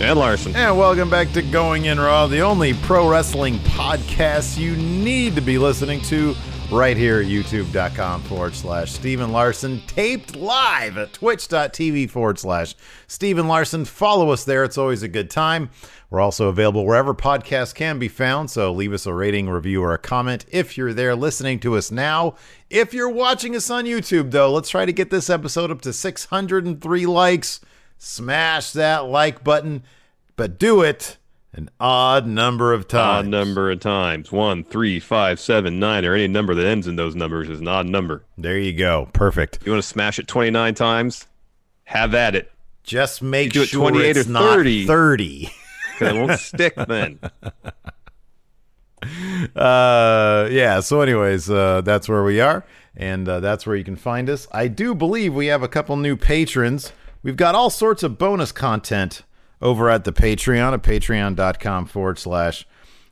And Larson. And welcome back to Going In Raw, the only pro wrestling podcast you need to be listening to right here at youtube.com forward slash Steven Larson, taped live at twitch.tv forward slash Steven Larson. Follow us there. It's always a good time. We're also available wherever podcasts can be found, so leave us a rating, review, or a comment if you're there listening to us now. If you're watching us on YouTube, though, let's try to get this episode up to 603 likes smash that like button, but do it an odd number of times. Odd number of times. One, three, five, seven, nine, or any number that ends in those numbers is an odd number. There you go. Perfect. You want to smash it 29 times? Have at it. Just make do it sure 28 it's or not 30. 30. Because it won't stick then. uh yeah so anyways uh that's where we are and uh, that's where you can find us i do believe we have a couple new patrons we've got all sorts of bonus content over at the patreon at patreon.com forward slash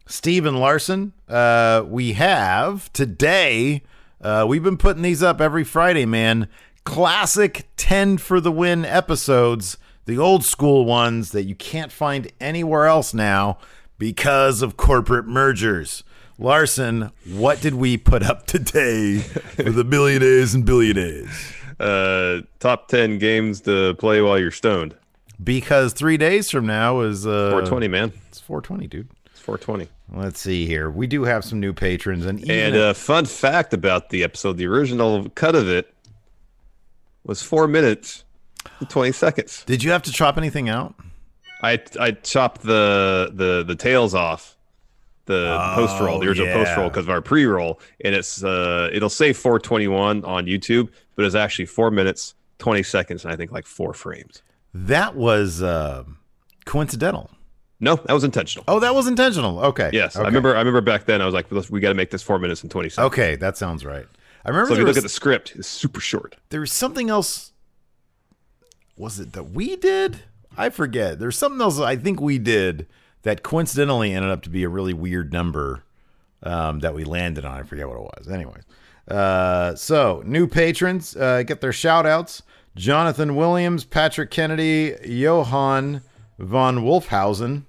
steven larson uh we have today uh we've been putting these up every friday man classic 10 for the win episodes the old school ones that you can't find anywhere else now because of corporate mergers. Larson, what did we put up today for the millionaires and billionaires? Uh, top 10 games to play while you're stoned. Because three days from now is uh, 420, man. It's 420, dude. It's 420. Let's see here. We do have some new patrons, and And a fun fact about the episode the original cut of it was four minutes and 20 seconds. did you have to chop anything out? I I chopped the the the tails off the post roll, the original yeah. post roll because of our pre roll, and it's uh it'll say 421 on YouTube, but it's actually four minutes 20 seconds and I think like four frames. That was uh, coincidental. No, that was intentional. Oh, that was intentional. Okay. yes, I remember. I remember back then. I was like, we got to make this four minutes and 20 seconds. Okay, that sounds right. I remember So if you was, look at the script, it's super short. there was something else. Was it that we did? I forget. There's something else I think we did that coincidentally ended up to be a really weird number um, that we landed on. I forget what it was. Anyways, uh, so new patrons uh, get their shout outs. Jonathan Williams, Patrick Kennedy, Johann von Wolfhausen.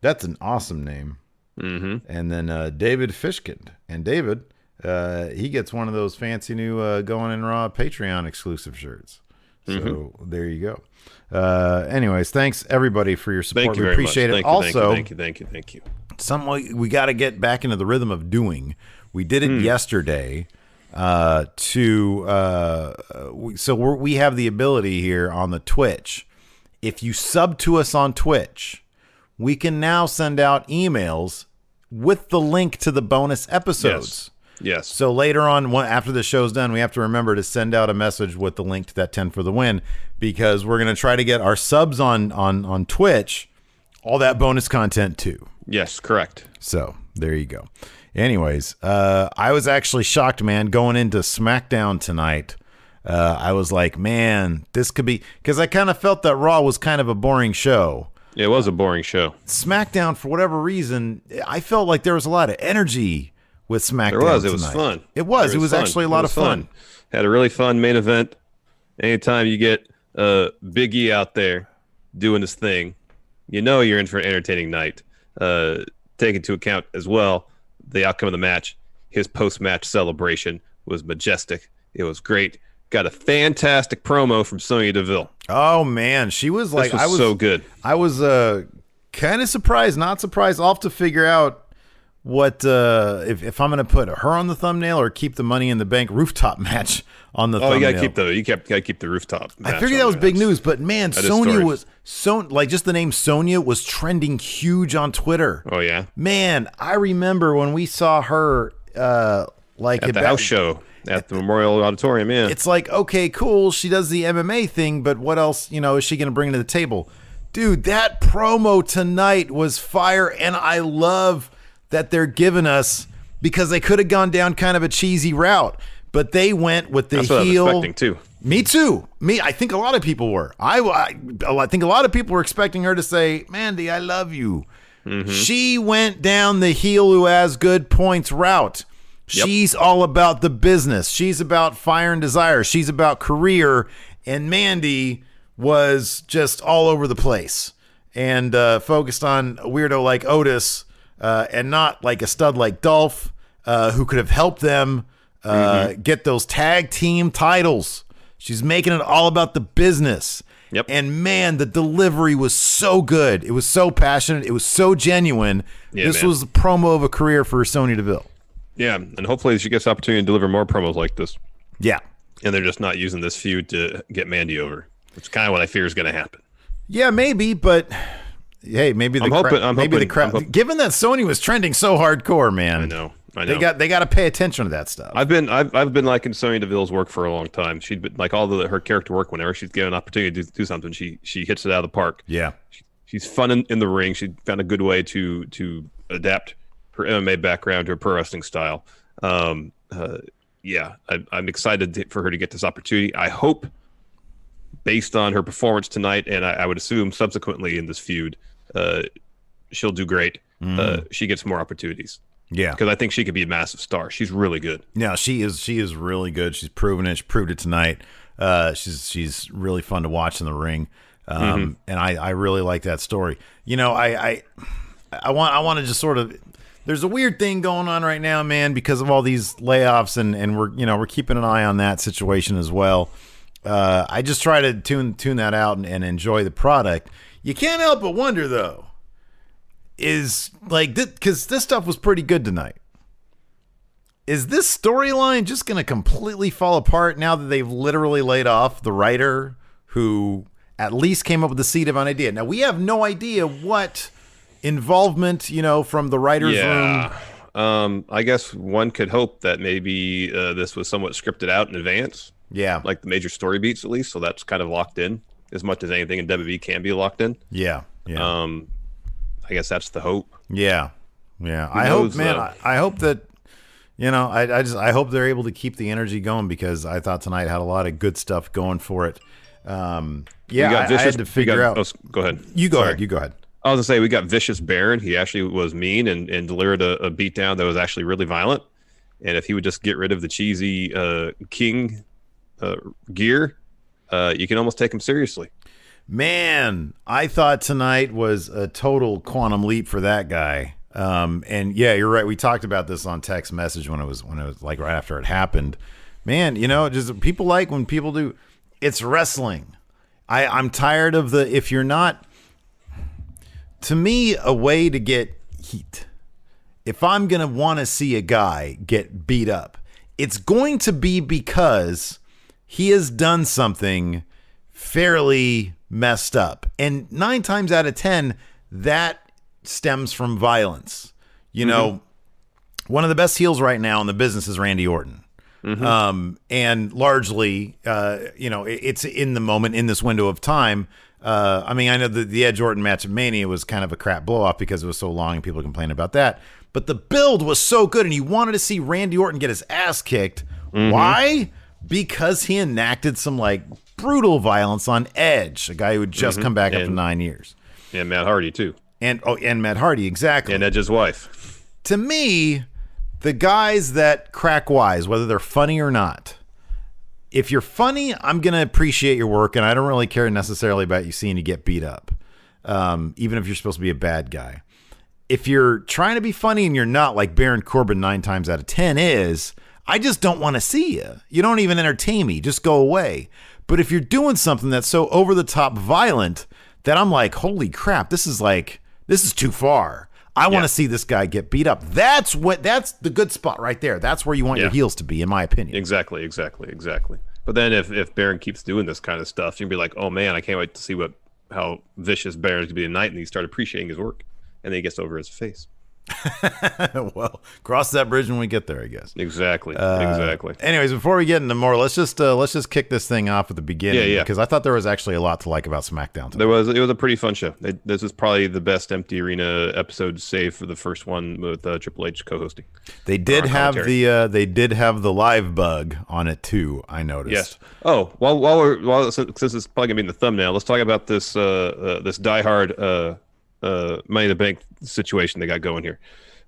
That's an awesome name. Mm-hmm. And then uh, David Fishkind. And David, uh, he gets one of those fancy new uh, Going in Raw Patreon exclusive shirts. So Mm-hmm. there you go. Uh, anyways, thanks everybody for your support. Thank you we appreciate it. Thank you, also, thank you, thank you, thank you, thank you. some way we got to get back into the rhythm of doing. We did it Hmm. yesterday. Uh, to uh, so we're, we have the ability here on the Twitch. If you sub to us on Twitch, we can now send out emails with the link to the bonus episodes. Yes. So later on, after the show's done, we have to remember to send out a message with the link to that 10 for the win because we're going to try to get our subs on on on Twitch all that bonus content too. Yes, correct. So there you go. Anyways, uh, I was actually shocked, man, going into SmackDown tonight. Uh, I was like, man, this could be because I kind of felt that Raw was kind of a boring show. It was a boring show. SmackDown, for whatever reason, I felt like there was a lot of energy with SmackDown. There was. It was tonight. fun. It was. It was fun. actually a lot was of fun. Had a really fun main event. Anytime you get uh, Big E out there doing his thing, you know you're in for an entertaining night. Uh, take into account as well the outcome of the match. His post-match celebration was majestic. It was great. Got a fantastic promo from Sonya Deville. Oh man, she was like was I was so good. I was uh kind of surprised, not surprised. I'll to figure out what uh, if if I'm going to put her on the thumbnail or keep the Money in the Bank rooftop match on the. Oh, thumbnail. you gotta keep the you kept gotta keep the rooftop. I figured that was big news, but man, that Sonya was so like just the name Sonya was trending huge on Twitter. Oh yeah, Man, I remember when we saw her uh like at the house show at the Memorial Auditorium. Yeah, It's like, okay, cool, she does the MMA thing, but what else, you know, is she going to bring to the table? Dude, that promo tonight was fire and I love that they're giving us because they could have gone down kind of a cheesy route, but they went with the that's what I was heel expecting too. me too. Me, I think a lot of people were. I, I, I think a lot of people were expecting her to say, "Mandy, I love you." She went down the heel who has good points route. Yep. She's all about the business. She's about fire and desire. She's about career. And Mandy was just all over the place and uh, focused on a weirdo like Otis uh, and not like a stud like Dolph, uh, who could have helped them uh, get those tag team titles. She's making it all about the business. Yep. And man, the delivery was so good. It was so passionate. It was so genuine. Yeah, this man. was the promo of a career for Sonya Deville. Yeah, and hopefully she gets the opportunity to deliver more promos like this, Yeah. and they're just not using this feud to get Mandy over. It's kind of what I fear is going to happen. Yeah, maybe, but hey, maybe the I'm cra- I'm maybe the hoping- crowd. I'm Given that Sonya was trending so hardcore, man, I know. I know. they got they got to pay attention to that stuff. I've been I've, I've been liking Sonya Deville's work for a long time. She'd been like all the her character work. Whenever she's given an opportunity to do, do something, she she hits it out of the park. yeah, She's fun in, in the ring. She found a good way to to adapt her MMA background to her pro wrestling style. Um, uh, yeah, I, I'm excited for her to get this opportunity. I hope, based on her performance tonight, and I, I would assume subsequently in this feud, uh, she'll do great. Uh, she gets more opportunities yeah. because I think she could be a massive star. She's really good. No, she is she is really good. She's proven it. She proved it tonight. Uh, she's she's really fun to watch in the ring, um, Mm-hmm. and I, I really like that story. You know, I I, I want I want to just sort of. There's a weird thing going on right now, man, because of all these layoffs, and and we're you know we're keeping an eye on that situation as well. Uh, I just try to tune tune that out and, and enjoy the product. You can't help but wonder though, is like because this stuff was pretty good tonight is this storyline just going to completely fall apart now that they've literally laid off the writer who at least came up with the seed of an idea? Now we have no idea what involvement, you know, from the writers' room. Yeah. Um, I guess one could hope that maybe uh, this was somewhat scripted out in advance, Yeah, like the major story beats at least, so that's kind of locked in as much as anything in WWE can be locked in. yeah, yeah, Um, I guess that's the hope. yeah, yeah. I knows, hope, man. I, I hope that. You know, I, I just I hope they're able to keep the energy going because I thought tonight had a lot of good stuff going for it. Um, yeah, We I, I had to figure got- out. oh, go ahead. you go Sorry. ahead. You go ahead. I was gonna say we got vicious Baron. He actually was mean and, and delivered a, a beatdown that was actually really violent. And if he would just get rid of the cheesy uh, King uh, gear, uh, you can almost take him seriously. Man, I thought tonight was a total quantum leap for that guy. Um, and yeah, you're right. We talked about this on text message when it was when it was like right after it happened. Man, you know, just people like when people do. It's wrestling. I I'm tired of the if you're not. To me, a way to get heat. If I'm gonna want to see a guy get beat up, it's going to be because he has done something fairly messed up. And nine times out of 10, that stems from violence. You know, one of the best heels right now in the business is Randy Orton. Um, and largely, uh, you know, it's in the moment, in this window of time. Uh, I mean, I know the, the Edge Orton match at Mania was kind of a crap blow off because it was so long and people complained about that. But the build was so good, and you wanted to see Randy Orton get his ass kicked. Why? Because he enacted some like brutal violence on Edge, a guy who had just come back after nine years. And Matt Hardy too, And oh, and Matt Hardy, exactly and Edge's wife. to me, the guys that crack wise, whether they're funny or not, if you're funny, I'm gonna appreciate your work, and I don't really care necessarily about you seeing you get beat up, um, even if you're supposed to be a bad guy. If you're trying to be funny and you're not, like Baron Corbin nine times out of ten is, I just don't want to see you. You don't even entertain me. Just go away. But if you're doing something that's so over the top violent that I'm like, holy crap, this is like this is too far. I want Yeah. to see this guy get beat up. That's what that's the good spot right there. That's where you want your heels to be, in my opinion. Exactly, exactly, exactly. But then if if Baron keeps doing this kind of stuff, you'd be like, oh man, I can't wait to see what how vicious Baron's gonna be tonight, and you start appreciating his work, and then he gets over his face. well, cross that bridge when we get there, I guess. Exactly, Uh, exactly. Anyways, before we get into more, let's just uh, let's just kick this thing off at the beginning. Yeah, yeah. Because I thought there was actually a lot to like about SmackDown. Today. There was it was a pretty fun show. It, this is probably the best empty arena episode, save for the first one with uh, Triple H co-hosting. They did have commentary. the uh, they did have the live bug on it too. I noticed. Yes. Oh, while while we're while since since it's probably gonna be in the thumbnail, let's talk about this uh, uh this diehard uh uh Money in the Bank situation they got going here.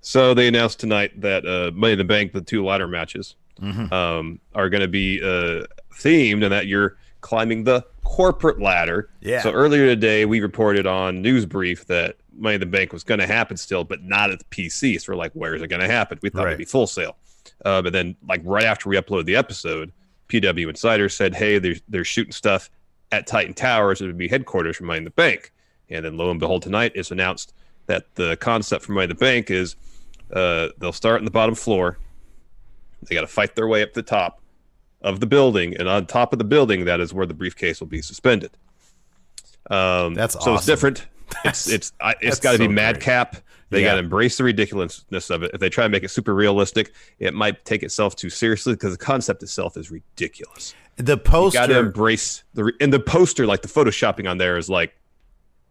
So they announced tonight that uh Money in the Bank, the two ladder matches, um, are going to be uh themed, and that you're climbing the corporate ladder. Yeah. So earlier today, we reported on News Brief that Money in the Bank was going to happen still, but not at the PC. So we're like, where is it going to happen? We thought Right. it'd be Full Sail. Uh, but then, like right after we uploaded the episode, PW Insider said, "Hey, they're they're shooting stuff at Titan Towers. It would be headquarters for Money in the Bank." And then, lo and behold, tonight it's announced that the concept for Money in the Bank is uh, they'll start in the bottom floor. They got to fight their way up the top of the building, and on top of the building, that is where the briefcase will be suspended. Um, That's so awesome. it's different. It's it's I, it's got to so be great. madcap. They Yeah. got to embrace the ridiculousness of it. If they try to make it super realistic, it might take itself too seriously because the concept itself is ridiculous. The You got to embrace the and the poster, like the photoshopping on there, is like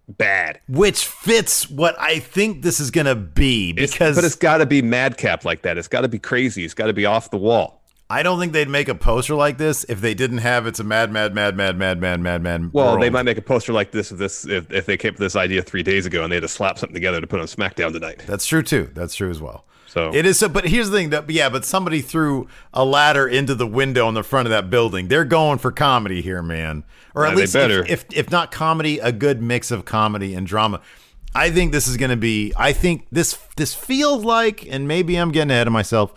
bad. which fits what I think this is going to be, It's- because but it's got to be madcap like that. It's got to be crazy. It's got to be off the wall. I don't think they'd make a poster like this if they didn't have it's a mad, mad, mad, mad, mad, mad, mad, mad. Well, they might make a poster like this if this if, if they came up with this idea three days ago and they had to slap something together to put on SmackDown tonight. That's true too. That's true as well. So It is so, but here's the thing that yeah, but somebody threw a ladder into the window on the front of that building. They're going for comedy here, man. Or at Yeah, they least if-. If, if not comedy, a good mix of comedy and drama. I think this is going to be. I think this this feels like, and maybe I'm getting ahead of myself.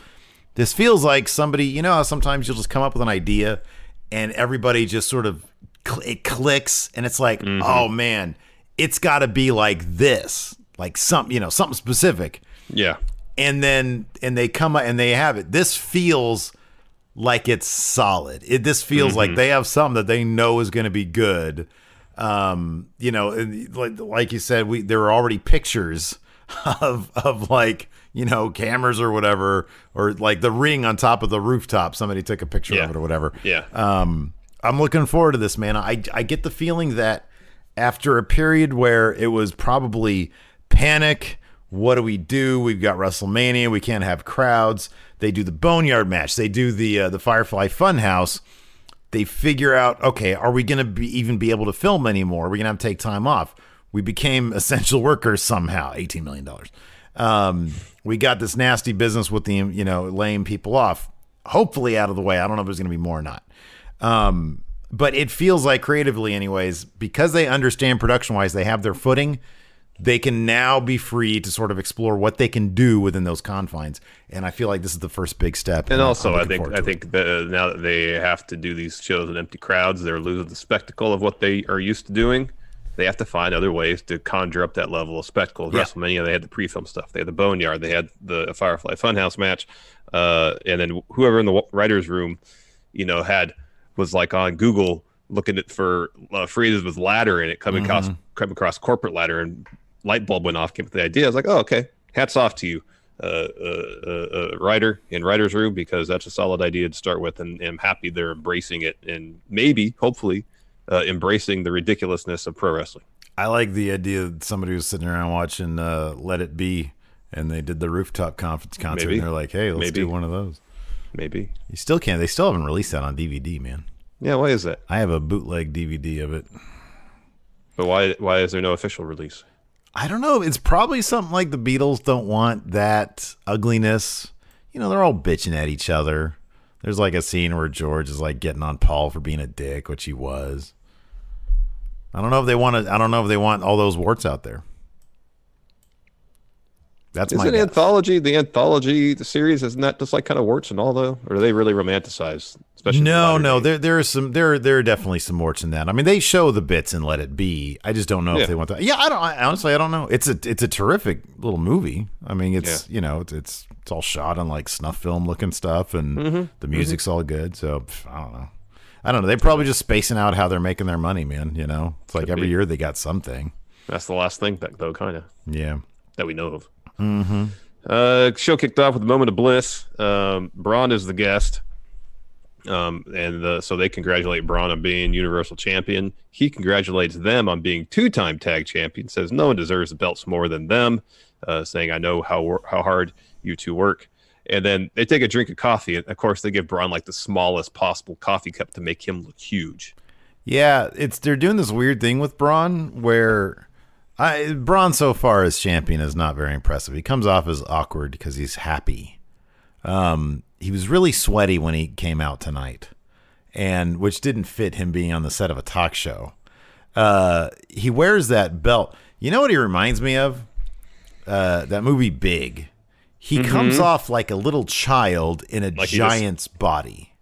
This feels like somebody. You know how sometimes you'll just come up with an idea, and everybody just sort of it clicks, and it's like, Mm-hmm. oh man, it's got to be like this, like some you know something specific yeah, and then and they come up and they have it. This feels like it's solid. It this feels like they have something that they know is going to be good. Um, you know, and like like you said, we there were already pictures of of like you know cameras or whatever, or like the ring on top of the rooftop. Somebody took a picture Yeah. of it or whatever. yeah. Um, I'm looking forward to this, man. I I get the feeling that after a period where it was probably panic, what do we do? We've got WrestleMania. We can't have crowds. They do the Boneyard match. They do the uh, the Firefly Funhouse. They figure out, okay, are we going to be even be able to film anymore? Are we going to have to take time off? We became essential workers somehow. Eighteen million dollars. Um, we got this nasty business with the you know laying people off. Hopefully out of the way. I don't know if there's going to be more or not. Um, but it feels like creatively, anyways, because they understand production wise, they have their footing. They can now be free to sort of explore what they can do within those confines, and I feel like this is the first big step. And I'm also, I think I think that now that they have to do these shows in empty crowds, they're losing the spectacle of what they are used to doing. They have to find other ways to conjure up that level of spectacle. Yeah. WrestleMania, they had the pre-film stuff. They had the Boneyard. They had the Firefly Funhouse match, uh, and then whoever in the writers' room, you know, had was like on Google looking at for uh, phrases with ladder in it, coming Mm-hmm. across coming across corporate ladder, and light bulb went off. Came with the idea. I was like, oh, okay. Hats off to you, uh, uh, uh, uh, writer in writers' room, because that's a solid idea to start with, and I'm happy they're embracing it, and maybe, hopefully, uh, embracing the ridiculousness of pro wrestling. I like the idea that somebody was sitting around watching uh, Let It Be, and they did the rooftop conference concert, Maybe. and they're like, "Hey, let's Maybe. do one of those." Maybe. You still can't. They still haven't released that on DVD, man. Yeah. Why is that? I have a bootleg DVD of it. But why? Why is there no official release? I don't know. It's probably something like the Beatles don't want that ugliness. You know, they're all bitching at each other. There's like a scene where George is like getting on Paul for being a dick, which he was. I don't know if they want to. I don't know if they want all those warts out there. That's Is my it guess. anthology? The anthology, the series, isn't that just like kind of warts and all though, or do they really romanticize? Especially No, latter no, day? there there is some there there are definitely some warts in that. I mean, they show the bits and let it be. I just don't know Yeah. if they want that. Yeah, I don't. I, honestly, I don't know. It's a it's a terrific little movie. I mean, it's you know it's, it's it's all shot on like snuff film looking stuff, and Mm-hmm. the music's all good. So pff, I don't know. I don't know. They're probably just spacing out how they're making their money, man. You know, it's like every be. year they got something. That's the last thing, that, though, kind of Yeah. that we know of. Mm-hmm. Uh, show kicked off with a moment of bliss. Um, Braun is the guest. Um, and uh, so they congratulate Braun on being Universal Champion. He congratulates them on being two-time Tag Champion. Says no one deserves the belts more than them. Uh, saying I know how how hard you two work. And then they take a drink of coffee. And of course, they give Braun like the smallest possible coffee cup to make him look huge. Yeah, it's they're doing this weird thing with Braun where I Braun so far as champion is not very impressive. He comes off as awkward because he's happy. Um, he was really sweaty when he came out tonight, and which didn't fit him being on the set of a talk show. Uh, he wears that belt. You know what he reminds me of? Uh, that movie Big. He comes off like a little child in a Like he just- giant's body.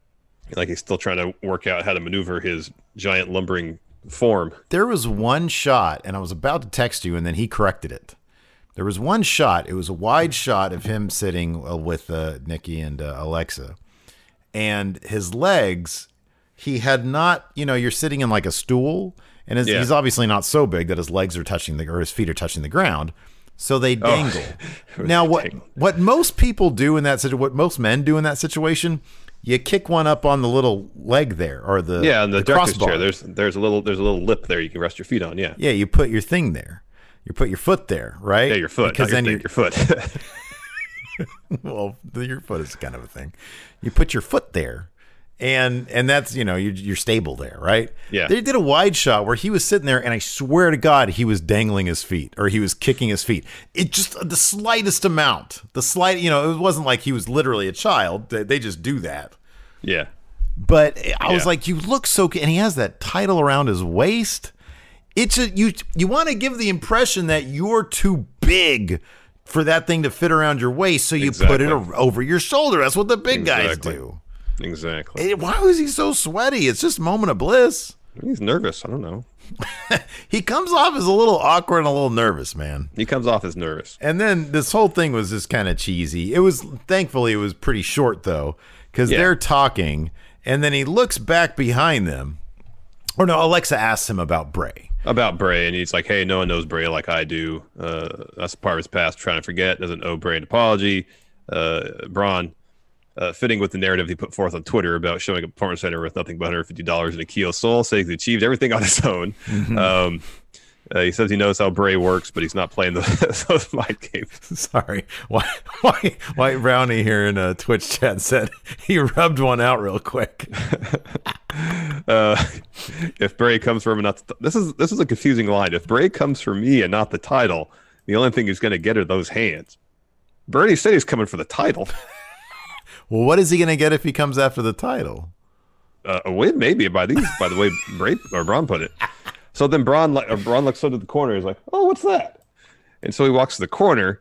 Like he's still trying to work out how to maneuver his giant lumbering form. there was one shot, and I was about to text you, and then he corrected it. There was one shot. It was a wide shot of him sitting uh, with uh, Nikki and uh, Alexa, and his legs. He had not, you know, you're sitting in like a stool, and his, Yeah. he's obviously not so big that his legs are touching the or his feet are touching the ground. So they dangle. now, what what most people do in that situation, what most men do in that situation, you kick one up on the little leg there, or the Yeah, in the, director's crossbar. chair, there's there's a little there's a little lip there you can rest your feet on. Yeah, Yeah, you put your thing there. You put your foot there, right? yeah, your foot. Because then your, your foot. well, your foot is kind of a thing. You put your foot there, and and that's you know you're, you're stable there, right? Yeah. They did a wide shot where he was sitting there, and I swear to God, he was dangling his feet or he was kicking his feet. It just uh, the slightest amount, the slight, you know, it wasn't like he was literally a child. They, they just do that. yeah, But I was Yeah. like, you look so and he has that title around his waist. It's a you. You want to give the impression that you're too big for that thing to fit around your waist, so you put it over your shoulder. That's what the big guys do. Exactly. Eh, Why was he so sweaty? It's just a moment of bliss. He's nervous. I don't know. He comes off as a little awkward and a little nervous, man. He comes off as nervous. And then this whole thing was just kind of cheesy. It was thankfully it was pretty short though, because Yeah. they're talking, and then he looks back behind them. Or no, Alexa asks him about Bray. About Bray, and he's like, "Hey, no one knows Bray like I do. Uh, that's part of his past. Trying to forget. Doesn't owe Bray an apology." Uh, Braun, uh, fitting with the narrative he put forth on Twitter about showing a performance center with nothing but 150 dollars in a Kia Soul, saying he achieved everything on his own. Um, uh, he says he knows how Bray works, but he's not playing the, those mind games. Sorry, why, why, White Brownie here in a Twitch chat said he rubbed one out real quick. Uh, if Bray comes for him and not the, this is this is a confusing line. If Bray comes for me and not the title, the only thing he's going to get are those hands. Bernie said he's coming for the title. Well, what is he going to get if he comes after the title? Uh, a win, maybe by these, by the way Bray or Braun put it. So then Braun, like, or Braun looks into the corner. He's like, "Oh, what's that?" And so he walks to the corner,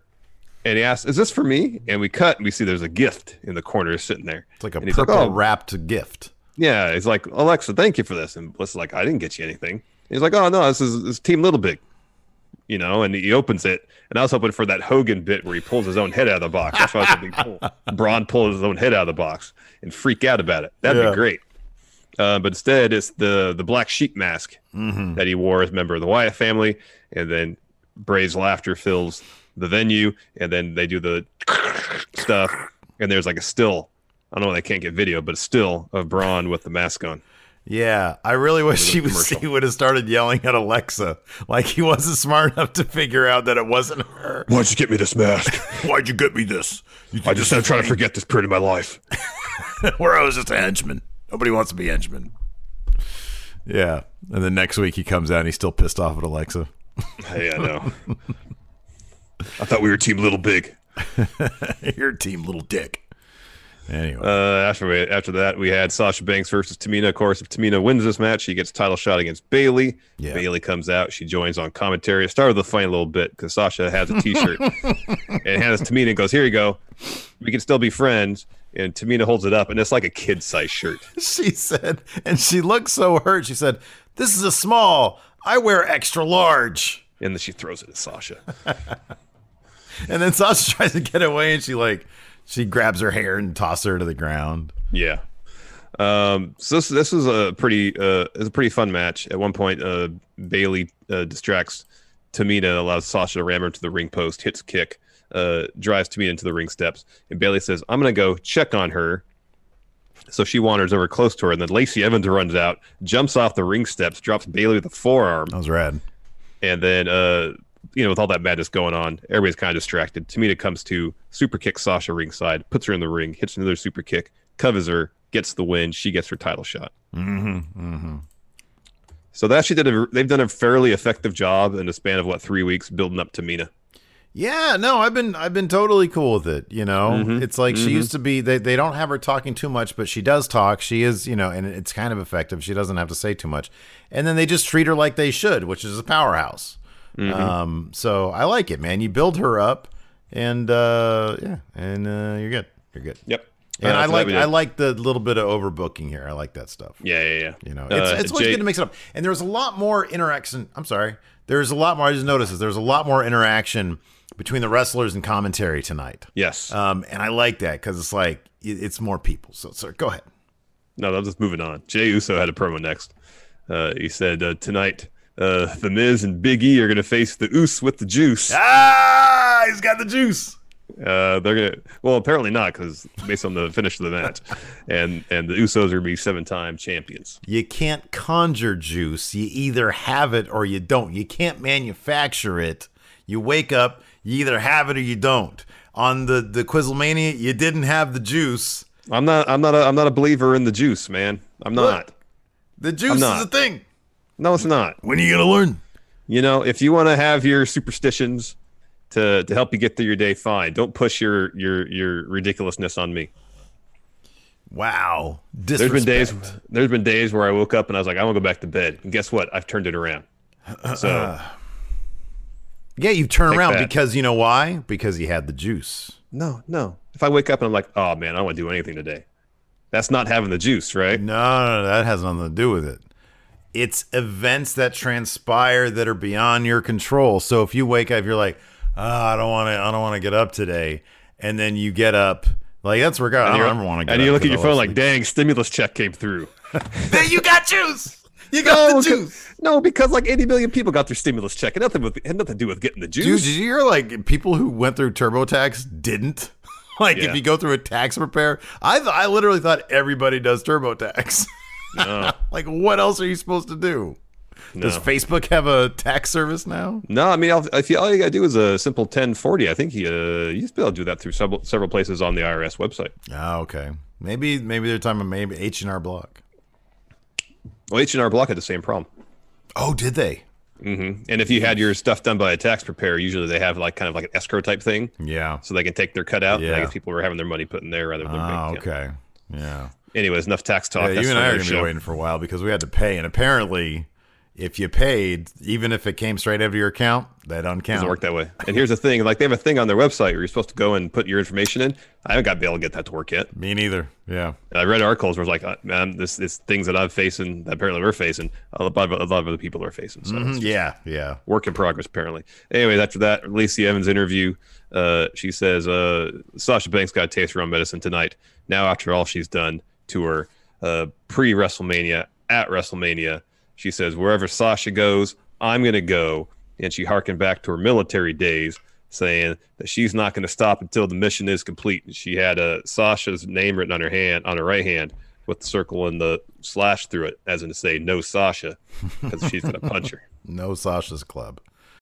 and he asks, "Is this for me?" And we cut, and we see there's a gift in the corner sitting there. It's like a And purple "Oh, wrapped gift. Yeah, he's like, Alexa, thank you for this. And Bliss is like, I didn't get you anything. He's like, oh no, this is, this is Team Little Big, you know. And he opens it, and I was hoping for that Hogan bit where he pulls his own head out of the box. That's why I was hoping pull Braun pulls his own head out of the box and freak out about it. That'd Yeah. be great. Uh, but instead, it's the the black sheep mask that he wore as a member of the Wyatt family, and then Bray's laughter fills the venue, and then they do the stuff, and there's like a still. I don't know. They can't get video, but a still of Braun with the mask on. Yeah, I really wish he was he would have started yelling at Alexa like he wasn't smart enough to figure out that it wasn't her. Why'd you get me this mask? Why'd you get me this? I just am trying to forget this period of my life. where I was just a henchman. Nobody wants to be henchman. Yeah, and then next week he comes out and he's still pissed off at Alexa. Hey, I know. I thought we were Team Little Big. Your team, little dick. Anyway, Uh, after we, after that, we had Sasha Banks versus Tamina. Of course, if Tamina wins this match, she gets title shot against Bayley. Yeah. Bayley comes out. She joins on commentary. It started the fight a little bit because Sasha has a T-shirt and hands Tamina and goes, "Here you go. We can still be friends." And Tamina holds it up, and it's like a kid-size shirt. she said, and she looked so hurt. She said, "This is a small. I wear extra large." And then she throws it at Sasha. And then Sasha tries to get away, and she like she grabs her hair and tosses her to the ground. Yeah. Um, so this this was a pretty uh it's a pretty fun match. At one point, uh Bayley uh, distracts Tamina, allows Sasha to ram her to the ring post, hits kick, uh drives Tamina into the ring steps, and Bayley says, "I'm gonna go check on her." So she wanders over close to her, and then Lacey Evans runs out, jumps off the ring steps, drops Bayley with a forearm, That was rad. and then uh you know with all that madness going on everybody's kind of distracted tamina comes to super kick sasha ringside puts her in the ring hits another super kick covers her gets the win she gets her title shot mm-hmm, mm-hmm. so they actually did a they've done a fairly effective job in the span of what three weeks building up tamina Yeah, no, I've been I've been totally cool with it. You know, Mm-hmm. it's like she used to be. They they don't have her talking too much, but she does talk. She is, you know, and it's kind of effective. She doesn't have to say too much, and then they just treat her like they should, which is a powerhouse. Mm-hmm. Um, so I like it, man. You build her up, and uh, yeah, and uh, you're good. You're good. yep And Uh, I like. I like the little bit of overbooking here. I like that stuff. yeah yeah yeah You know, it's, Uh, it's always Jay- good to mix it up. And there's a lot more interaction. I'm sorry. There's a lot more. I just noticed this. There's a lot more interaction between the wrestlers and commentary tonight. yes Um, and I like that because it's like it- it's more people. So, so go ahead. no i'm just moving on jey uso had a promo next uh he said uh, tonight uh the miz and big e are gonna face the oos with the juice Ah, he's got the juice. Uh, they're gonna. Well, apparently not, because based on the finish of the match, and and the Usos are gonna be seven-time champions. You can't conjure juice. You either have it or you don't. You can't manufacture it. You wake up, you either have it or you don't. On the the Quizlemania, you didn't have the juice. I'm not. I'm not. A, I'm not a believer in the juice, man. I'm not. Look. The juice is not. a thing. No, it's not. When are you gonna learn? You know, if you want to have your superstitions to to help you get through your day, fine. Don't push your your your ridiculousness on me. Wow. There's been days. There's been days where I woke up and I was like, I want to go back to bed. And guess what? I've turned it around. Uh, so uh. Yeah, you turn around that. because you know why? Because you had the juice. no, no. If I wake up and I'm like, oh man, I don't want to do anything today. That's not having the juice, right? No, no, no, that has nothing to do with it. It's events that transpire that are beyond your control. So if you wake up, you're like, oh, I don't want to, I don't want to get up today, and then you get up, like that's where I And don't you're- ever want to get. Up. And you look at your phone like, dang, stimulus check came through. Hey, you got juice. You got No, the juice. No, because like 80 million people got their stimulus check. It had nothing, with, had nothing to do with getting the juice. Dude, did you hear like people who went through TurboTax didn't? Like Yeah. if you go through a tax repair, I th- I literally thought everybody does TurboTax. like what else are you supposed to do? Does Facebook have a tax service now? No, I mean, I'll- if you, all you gotta do is a simple 1040, I think you, uh, you used to be able to do that through several, several places on the IRS website. Oh, okay. Maybe maybe they're talking about maybe H and R Block. Well, H&R Block had the same problem. Oh, did they? Mm-hmm. And if you had your stuff done by a tax preparer, usually they have like kind of like an escrow type thing, Yeah. so they can take their cut out. And I Yeah. guess people were having their money put in there rather than Oh, ah, bank okay. Yeah. Anyways, enough tax talk. Yeah, you and I are gonna be waiting for a while because we had to pay, and apparently, if you paid, even if it came straight out of your account, that uncount. doesn't work that way. And here's the thing: like they have a thing on their website where you're supposed to go and put your information in. I haven't got be able to get that to work yet. Me neither. Yeah. And I read articles where it's like, uh, man, this this things that I'm facing that apparently we're facing. A lot of, a lot of other people are facing. So it's Mhm, Yeah. Yeah. work in progress apparently. Anyways, after that, Lacey Evans interview, uh, she says uh, Sasha Banks got a taste for her own medicine tonight. Now, after all she's done to her uh, pre WrestleMania, at WrestleMania, she says wherever Sasha goes, I'm gonna go. And she harkened back to her military days, saying that she's not going to stop until the mission is complete. And she had uh, Sasha's name written on her hand, on her right hand, with the circle and the slash through it, as in to say "No Sasha," because she's going to punch her. No Sasha's Club.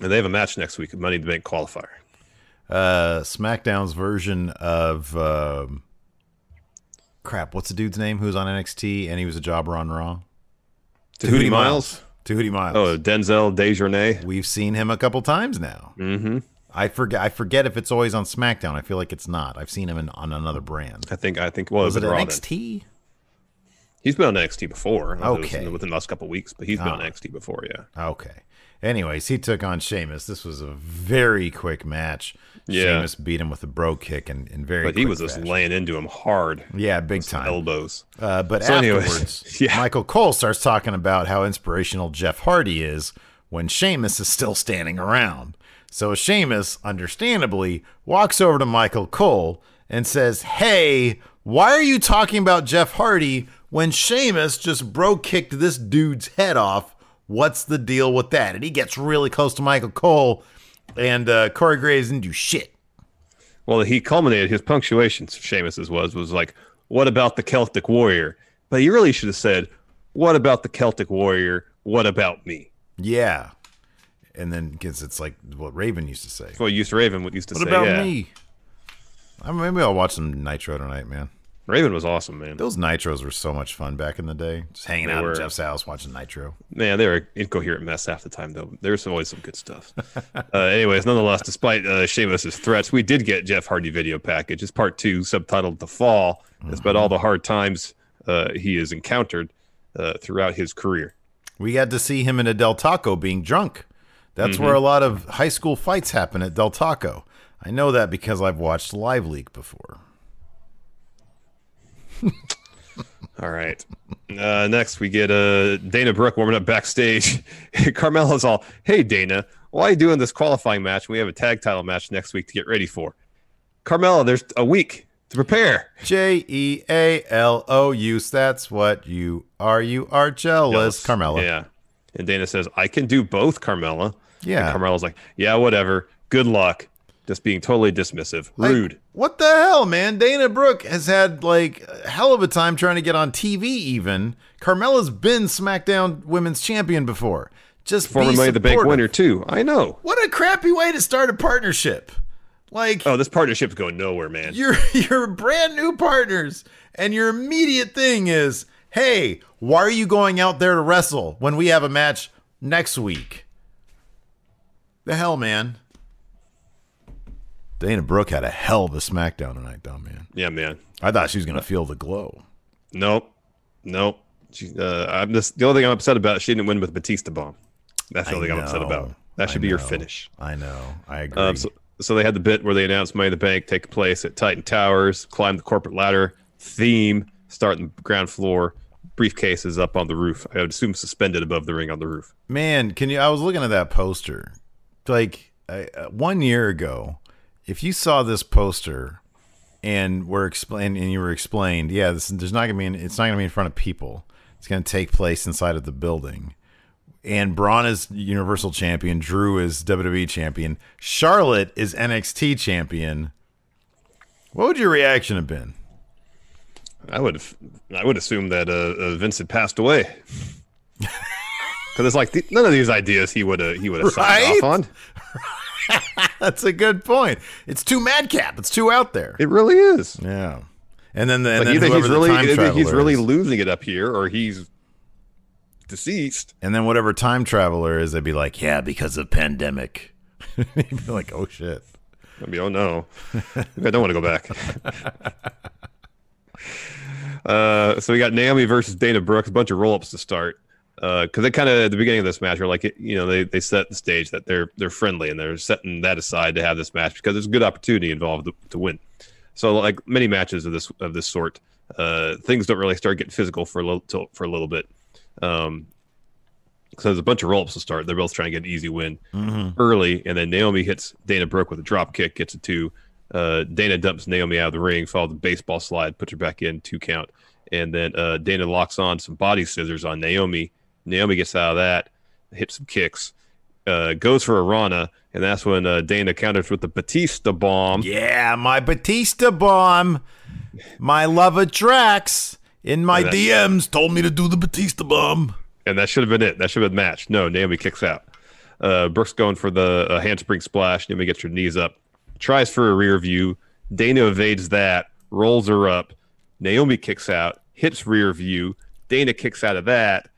And they have a match next week, Money to Bank qualifier. Uh, SmackDown's version of um crap. What's the dude's name? Who's on NXT and he was a jobber on Raw? Tehuti Miles? Tehuti Miles. Oh, Denzel Dejournette. We've seen him a couple times now. Mm-hmm. I forget. I forget if it's always on SmackDown. I feel like it's not. I've seen him in, on another brand. I think. I think. Well, was it Raw then. NXT? He's been on NXT before. I don't know if it was Okay. Within the last couple of weeks, but he's been on Ah. NXT before. Yeah. Okay. Anyways, he took on Sheamus. This was a very quick match. Yeah. Sheamus beat him with a Brogue Kick and in very. But he was just fashion. laying into him hard. Yeah, big time. elbows. Uh, but So anyways, afterwards, yeah. Michael Cole starts talking about how inspirational Jeff Hardy is when Sheamus is still standing around. So Sheamus, understandably, walks over to Michael Cole and says, Hey, why are you talking about Jeff Hardy when Sheamus just Brogue Kicked this dude's head off? What's the deal with that? And he gets really close to Michael Cole, and uh, Corey Graves didn't do shit. Well, he culminated his punctuation. Sheamus's was was like, "What about the Celtic Warrior?" But he really should have said, "What about the Celtic Warrior? What about me?" Yeah. And then because it's like what Raven used to say. Well, used Raven what used to What say. about yeah. me? I mean, maybe I'll watch some Nitro tonight, man. Raven was awesome, man. Those Nitros were so much fun back in the day. Just hanging They out were. at Jeff's house watching Nitro. Man, they were an incoherent mess half the time, though. There's always some good stuff. uh, anyways, nonetheless, despite uh, Sheamus's threats, we did get Jeff Hardy video package. It's part two, subtitled "The Fall." It's about all the hard times uh, he has encountered uh, throughout his career. We got to see him in a Del Taco being drunk. That's where a lot of high school fights happen at Del Taco. I know that because I've watched Live Leak before. All right. Uh, next, we get uh, Dana Brooke warming up backstage. Carmella's all, "Hey Dana, why are you doing this qualifying match? We have a tag title match next week to get ready for." Carmella, there's a week to prepare. J E A L O U. That's what you are. You are jealous, Carmella. Yeah. And Dana says, "I can do both, Carmella." Yeah. And Carmella's like, "Yeah, whatever. Good luck." Just being totally dismissive, Like, rude. what the hell, man? Dana Brooke has had like a hell of a time trying to get on TV. Even Carmella's been SmackDown Women's Champion before. Just Former be Money the Bank winner too. I know. What a crappy way to start a partnership. Like Oh, this partnership's going nowhere, man. you're you're brand new partners, and your immediate thing is, hey, why are you going out there to wrestle when we have a match next week? The hell, man. Dana Brooke had a hell of a SmackDown tonight, though, man. Yeah, man. I thought she was gonna feel the glow. Nope. Nope. She, uh, I'm just the only thing I'm upset about. She didn't win with Batista bomb. That's the only thing I'm upset about. That should I be your finish. I know. I agree. Um, so, so they had the bit where they announced Money in the Bank take place at Titan Towers, climb the corporate ladder, theme, start in the ground floor, briefcases up on the roof. I would assume suspended above the ring on the roof. Man, can you? I was looking at that poster. Like I, uh, one year ago, if you saw this poster and were explained and you were explained, yeah, this, there's not gonna be. In, it's not gonna be in front of people. It's gonna take place inside of the building. And Braun is Universal Champion. Drew is WWE Champion. Charlotte is NXT Champion. What would your reaction have been? I would have, I would assume that uh, uh, Vince had passed away. Because it's like none of these ideas he would have he would have signed off on. That's a good point. It's too madcap. It's too out there. It really is. Yeah. And then the and Like then either he's really either he's really is. losing it up here, or he's deceased. And then whatever time traveler is, they'd be like, yeah, because of pandemic. You'd be like, oh shit. I mean, oh no, I don't want to go back. uh, so we got Naomi versus Dana Brooks, a bunch of roll ups to start. Because they kind of at the beginning of this match are like, you know, they, they set the stage that they're they're friendly and they're setting that aside to have this match because there's a good opportunity involved to, to win. So like many matches of this of this sort, uh, things don't really start getting physical for a little for a little bit. Um, so there's a bunch of roll ups to start. They're both trying to get an easy win Mhm. early, and then Naomi hits Dana Brooke with a drop kick, gets a two. Uh, Dana dumps Naomi out of the ring, followed the baseball slide, puts her back in, two count. And then uh, Dana locks on some body scissors on Naomi. Naomi gets out of that, hits some kicks, uh, goes for a Rana, and that's when uh, Dana counters with the Batista bomb. Yeah, my Batista bomb. My love of Drax in my that- DMs told me to do the Batista bomb. and that should have been it. That should have been the match. No, Naomi kicks out. Uh, Brooks going for the uh, handspring splash. Naomi gets her knees up, tries for a rear view. Dana evades that, rolls her up. Naomi kicks out, hits rear view. Dana kicks out of that.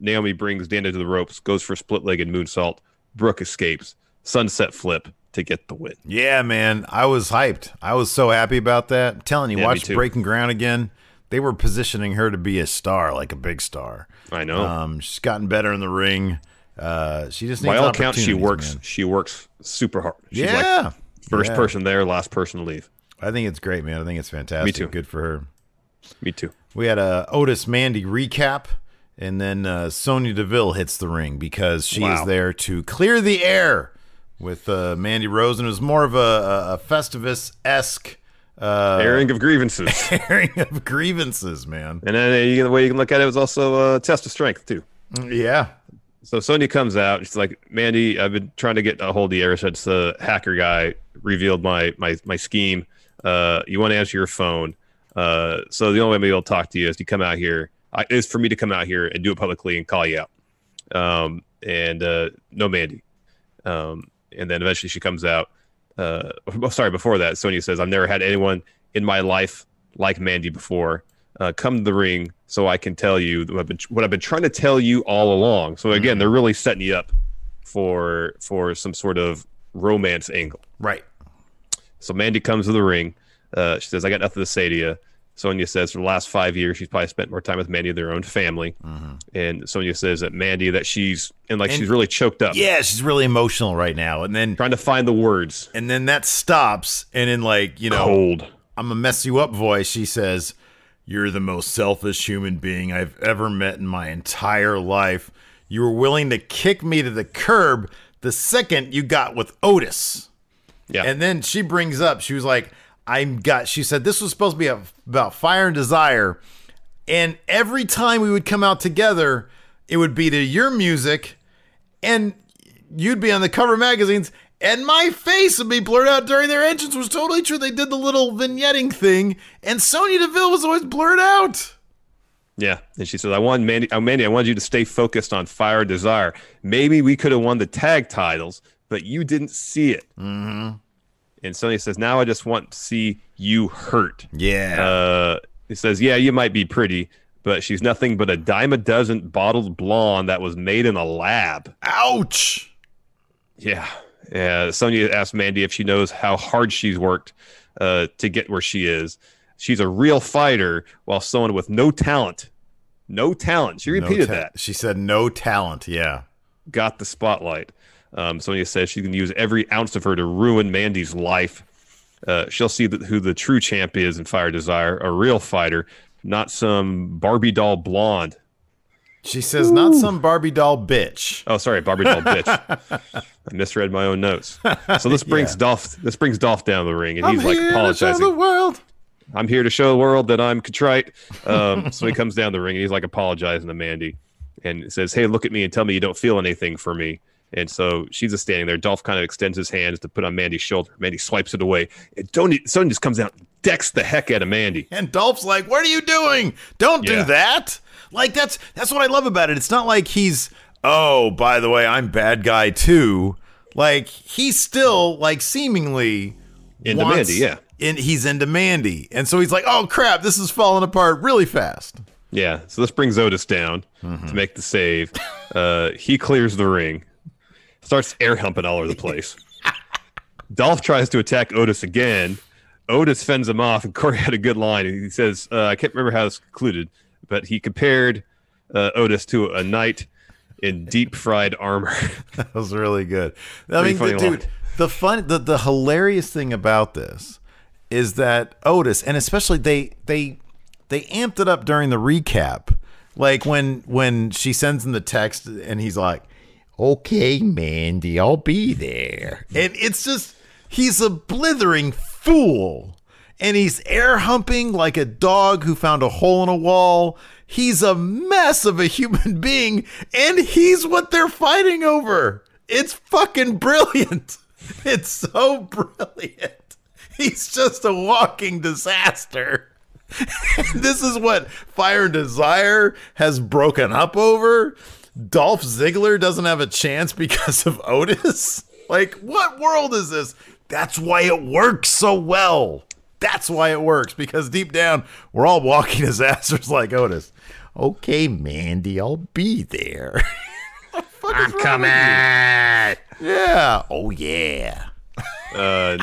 Naomi brings Dana to the ropes, goes for a split and moonsault. Brooke escapes. Sunset flip to get the win. Yeah, man. I was hyped. I was so happy about that. I'm telling you, Yeah, watch. Breaking Ground again. They were positioning her to be a star, like a big star. I know. Um, she's gotten better in the ring. Uh, she just By all accounts, she works. man. She works super hard. She's Yeah. like first Yeah. person there, last person to leave. I think it's great, man. I think it's fantastic. Me too. Good for her. Me too. We had a Otis Mandy recap, and then uh, Sonya Deville hits the ring because she Wow. is there to clear the air with uh, Mandy Rose, and it was more of a, a, a Festivus esque uh, Airing of grievances. airing of grievances, man. And then uh, you, the way you can look at it was also a test of strength too. Yeah, So Sonya comes out. She's like, "Mandy, I've been trying to get a hold of you ever since the hacker guy revealed my my my scheme. Uh, you want to answer your phone. Uh, so the only way maybe I'll talk to you is you come out here. I, is for me to come out here and do it publicly and call you out. Um, and uh, no Mandy. Um, and then eventually she comes out. Uh, sorry, before that, Sonya says, "I've never had anyone in my life like Mandy before. Uh, come to the ring so I can tell you what I've been what I've been trying to tell you all along." So again, they're really setting you up for for some sort of romance angle. right. So Mandy comes to the ring. Uh, she says, "I got nothing to say to you." Sonya says, "For the last five years, she's probably spent more time with Mandy than their own family." Mm-hmm. And Sonya says that Mandy that she's and like And- she's really choked up, Yeah, she's really emotional right now, and then trying to find the words. and then that stops, and in like you know, Cold. I'm gonna mess you up voice, she says, You're the most selfish human being I've ever met in my entire life. You were willing to kick me to the curb the second you got with Otis. Yeah. And then she brings up, she was like, I'm got, she said this was supposed to be a, about fire and desire. And every time we would come out together, it would be to your music and you'd be on the cover magazines and my face would be blurred out during their entrance was totally true. They did the little vignetting thing and Sonya Deville was always blurred out. Yeah, and she says, "I want Mandy. Oh, Mandy, I wanted you to stay focused on Fire and Desire. Maybe we could have won the tag titles, but you didn't see it." Mm-hmm. And Sonya says, "Now I just want to see you hurt." Yeah. Uh, he says, "Yeah, you might be pretty, but she's nothing but a dime a dozen bottled blonde that was made in a lab." Ouch. Yeah, Uh, Sonya asked Mandy if she knows how hard she's worked uh, to get where she is. She's a real fighter, while someone with no talent, no talent. She No repeated ta- that. She said no talent. Yeah. Got the spotlight. Um, Sonya says she can use every ounce of her to ruin Mandy's life. Uh, she'll see that who the true champ is in Fire Desire, a real fighter, not some Barbie doll blonde. She says not some Barbie doll bitch. Oh, sorry, Barbie doll bitch. I misread my own notes. So this brings Yeah. Dolph. This brings Dolph down the ring, and I'm he's like here to show apologizing. the world. I'm here to show the world that I'm contrite. Um, so he comes down the ring and he's like apologizing to Mandy and says, Hey, look at me and tell me you don't feel anything for me. And so she's just standing there. Dolph kind of extends his hands to put on Mandy's shoulder. Mandy swipes it away. And Tony, Sonya just comes out, decks the heck out of Mandy. And Dolph's like, "What are you doing? Don't Yeah. do that." Like that's that's what I love about it. It's not like he's, "Oh, by the way, I'm bad guy too." Like he's still like seemingly Into wants- Mandy, yeah. And he's into Mandy. And so he's like, "Oh crap, this is falling apart really fast." Yeah. So this brings Otis down to make the save. Uh, he clears the ring, starts air humping all over the place. Dolph tries to attack Otis again. Otis fends him off, and Corey had a good line. He says, uh, I can't remember how this concluded, but he compared uh, Otis to a knight in deep fried armor. That was really good. I Pretty mean, funny the, dude, the fun, the the hilarious thing about this is that Otis, and especially they they they amped it up during the recap, like when when she sends him the text and he's like, "Okay, Mandy, I'll be there," and it's just he's a blithering fool. And he's air humping like a dog who found a hole in a wall. He's a mess of a human being, and he's what they're fighting over. It's fucking brilliant. It's so brilliant. He's just a walking disaster. this is what Fire and Desire has broken up over. Dolph Ziggler doesn't have a chance because of Otis. Like, what world is this? That's why it works so well. That's why it works because deep down, we're all walking disasters like Otis. Okay, Mandy, I'll be there. I'm coming. Yeah. Oh, yeah. Uh,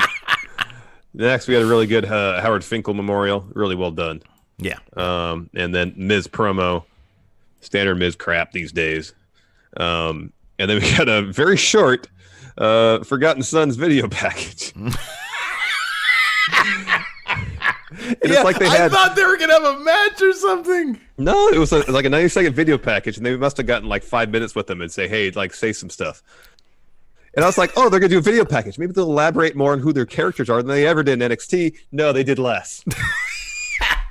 next, we had a really good uh, Howard Finkel memorial. Really well done. Yeah. Um, and then Miz promo, standard Miz crap these days. Um, and then we got a very short uh, Forgotten Sons video package. And Yeah, it's like they had I thought they were gonna have a match or something. no, it was a, like a 90 second video package, and they must have gotten like five minutes with them and say, "Hey, like say some stuff." And I was like, "Oh, they're gonna do a video package. Maybe they'll elaborate more on who their characters are than they ever did in NXT." No, they did less.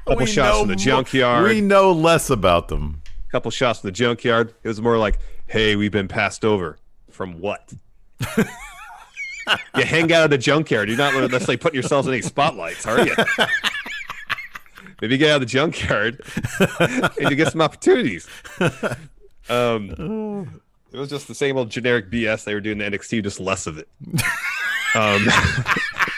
couple We shots know from the junkyard. We know less about them. Couple shots from the junkyard. It was more like, "Hey, we've been passed over." From what? you hang out at the junkyard. You're not necessarily putting yourselves in any spotlights, are you? Maybe get out of the junkyard and you get some opportunities. Um, it was just the same old generic BS they were doing in NXT, just less of it. Um,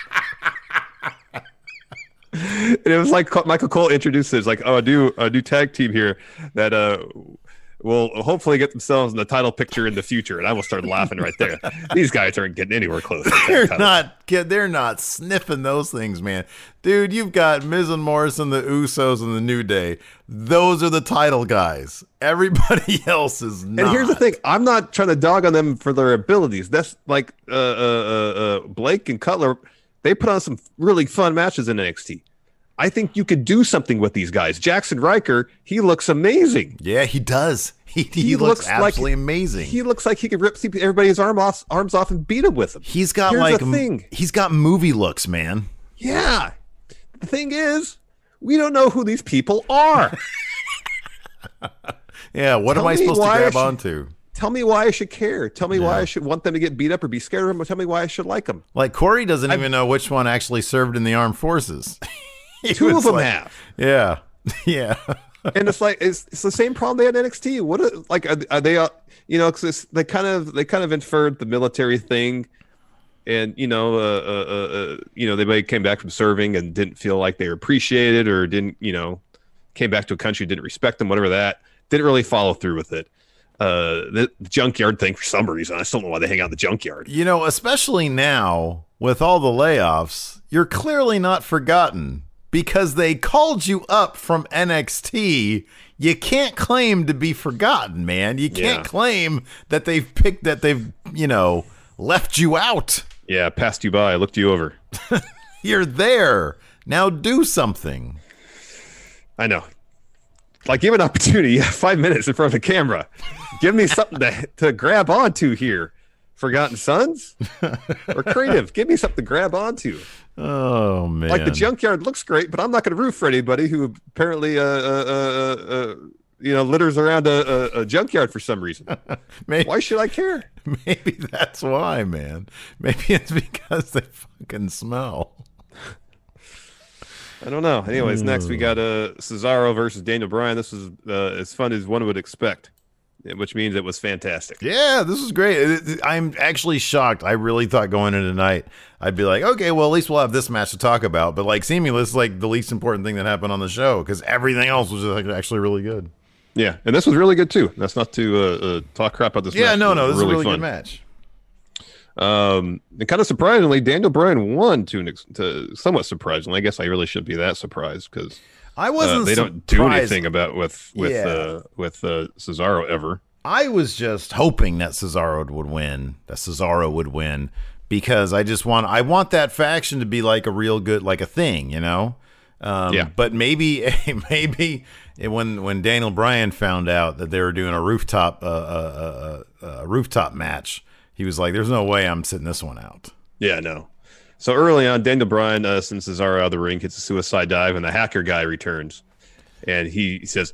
and it was like Michael Cole introduces, like, oh, a new a new tag team here that uh will hopefully get themselves in the title picture in the future. And I will start laughing right there. These guys aren't getting anywhere close. They're not. They're not sniffing those things, man. Dude, you've got Miz and Morrison, the Usos, and the New Day. Those are the title guys. Everybody else is not. And here's the thing: I'm not trying to dog on them for their abilities. That's like uh, uh, uh, uh, Blake and Cutler. They put on some really fun matches in NXT. I think you could do something with these guys. Jaxson Ryker, he looks amazing. Yeah, he does. He, he, looks, absolutely amazing. He looks like he could rip everybody's arm off, arms off and beat him with them. He's got Here's like thing. he's got movie looks, man. Yeah. The thing is, we don't know who these people are. Yeah, what Tell am I supposed to I grab should- onto? Tell me why I should care. Tell me why I should want them to get beat up or be scared of them. Tell me why I should like them. Like Corey doesn't even know which one actually served in the armed forces. Two of them like- have. Yeah, yeah. and it's like it's, it's the same problem they had in NXT. What are, like are, are they? Uh, you know, because they kind of they kind of inferred the military thing, and you know, uh, uh, uh, uh, you know, they may came back from serving and didn't feel like they were appreciated, or didn't, you know, came back to a country didn't respect them, whatever that. Didn't really follow through with it. uh, the junkyard thing for some reason. I still don't know why they hang out in the junkyard. You know, especially now with all the layoffs, you're clearly not forgotten because they called you up from NXT. You can't claim to be forgotten, man. You can't Yeah. claim that they've picked that they've, you know, left you out. Yeah, passed you by, looked you over. You're there. Now do something. I know. Like, give an opportunity. You have five minutes in front of the camera. Give me something to, to grab onto here. Forgotten Sons or creative. Give me something to grab onto. Oh man. Like the junkyard looks great, but I'm not going to root for anybody who apparently, uh, uh, uh, uh, you know, litters around a, a, a junkyard for some reason. Maybe, Why should I care? maybe that's why, man. Maybe it's because they fucking smell. I don't know. Anyways, next we got uh, Cesaro versus Daniel Bryan. This was uh, as fun as one would expect, which means it was fantastic. Yeah, this is great. I'm actually shocked. I really thought going into tonight, I'd be like, okay, well, at least we'll have this match to talk about. But like, seemingly, it's like the least important thing that happened on the show because everything else was just like actually really good. Yeah, and this was really good too. That's not to uh, uh, talk crap about this. Yeah, match. no, no, this is a really fun. good match. Um, and kind of surprisingly, Daniel Bryan won to, an ex- to somewhat surprisingly. I guess I really shouldn't be that surprised because I wasn't. they don't do anything about with with Yeah. uh, with uh, Cesaro ever. I was just hoping that Cesaro would win. That Cesaro would win because I just want I want that faction to be like a real good like a thing, you know. Um, Yeah. But maybe maybe when when Daniel Bryan found out that they were doing a rooftop uh, uh, uh, uh, rooftop match, he was like, "There's no way I'm sitting this one out." Yeah, no. So early on, Daniel Bryan uh, sends Cesaro out of the ring, gets a suicide dive, and the hacker guy returns, and he says,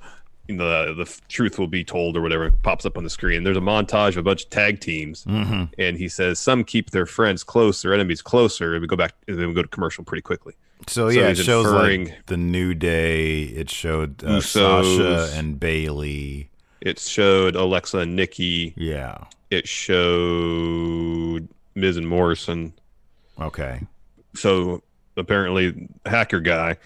"the the truth will be told" or whatever pops up on the screen. There's a montage of a bunch of tag teams, Mhm. and he says some keep their friends close, their enemies closer, and we go back, and then we go to commercial pretty quickly. So, So yeah, it shows like the New Day. It showed uh, Sasha and Bayley. It showed Alexa and Nikki. Yeah. It showed Miz and Morrison. Okay. So apparently, hacker guy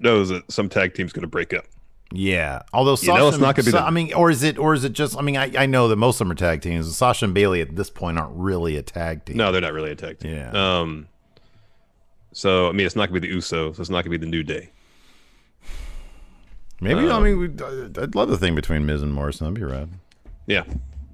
knows that some tag team's going to break up. Yeah, although You Sasha, know it's not gonna be Sa- I mean, or is it, or is it just? I mean, I, I know that most of them are tag teams. Sasha and Bayley at this point aren't really a tag team. No, they're not really a tag team. Yeah. Um. So I mean, it's not going to be the Usos. It's not going to be the New Day. maybe I um, mean, we, I'd love the thing between Miz and Morrison. That'd be rad. Yeah.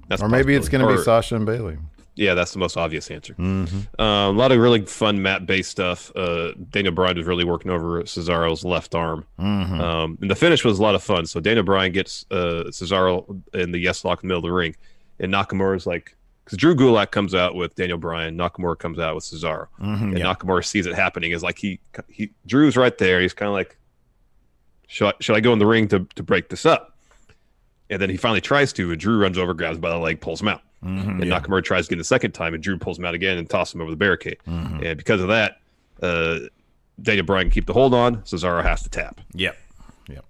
That's or maybe it's going to be Sasha and Bayley. Yeah, that's the most obvious answer. Mhm. Uh, a lot of really fun mat based stuff. Uh, Daniel Bryan was really working over Cesaro's left arm, Mhm. um, and the finish was a lot of fun. So Daniel Bryan gets uh, Cesaro in the yes lock in the middle of the ring, and Nakamura's like, because Drew Gulak comes out with Daniel Bryan, Nakamura comes out with Cesaro, Mhm, and yeah. Nakamura sees it happening. Is like he he Drew's right there. He's kind of like, should I, should I go in the ring to to break this up? And then he finally tries to, and Drew runs over, grabs by the leg, pulls him out. Mhm, And yeah. Nakamura tries again the second time, and Drew pulls him out again and tosses him over the barricade. Mhm. And because of that, uh, Daniel Bryan can keep the hold on. Cesaro has to tap. Yep. Yep.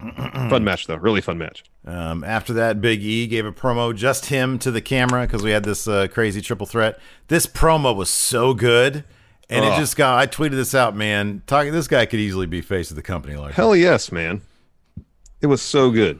Fun match though, really fun match. Um, after that, Big E gave a promo, just him to the camera, because we had this uh, crazy triple threat. This promo was so good, and it Oh. just got. I tweeted this out, man. Talking, this guy could easily be face of the company. Like, Hell yes, man. It was so good.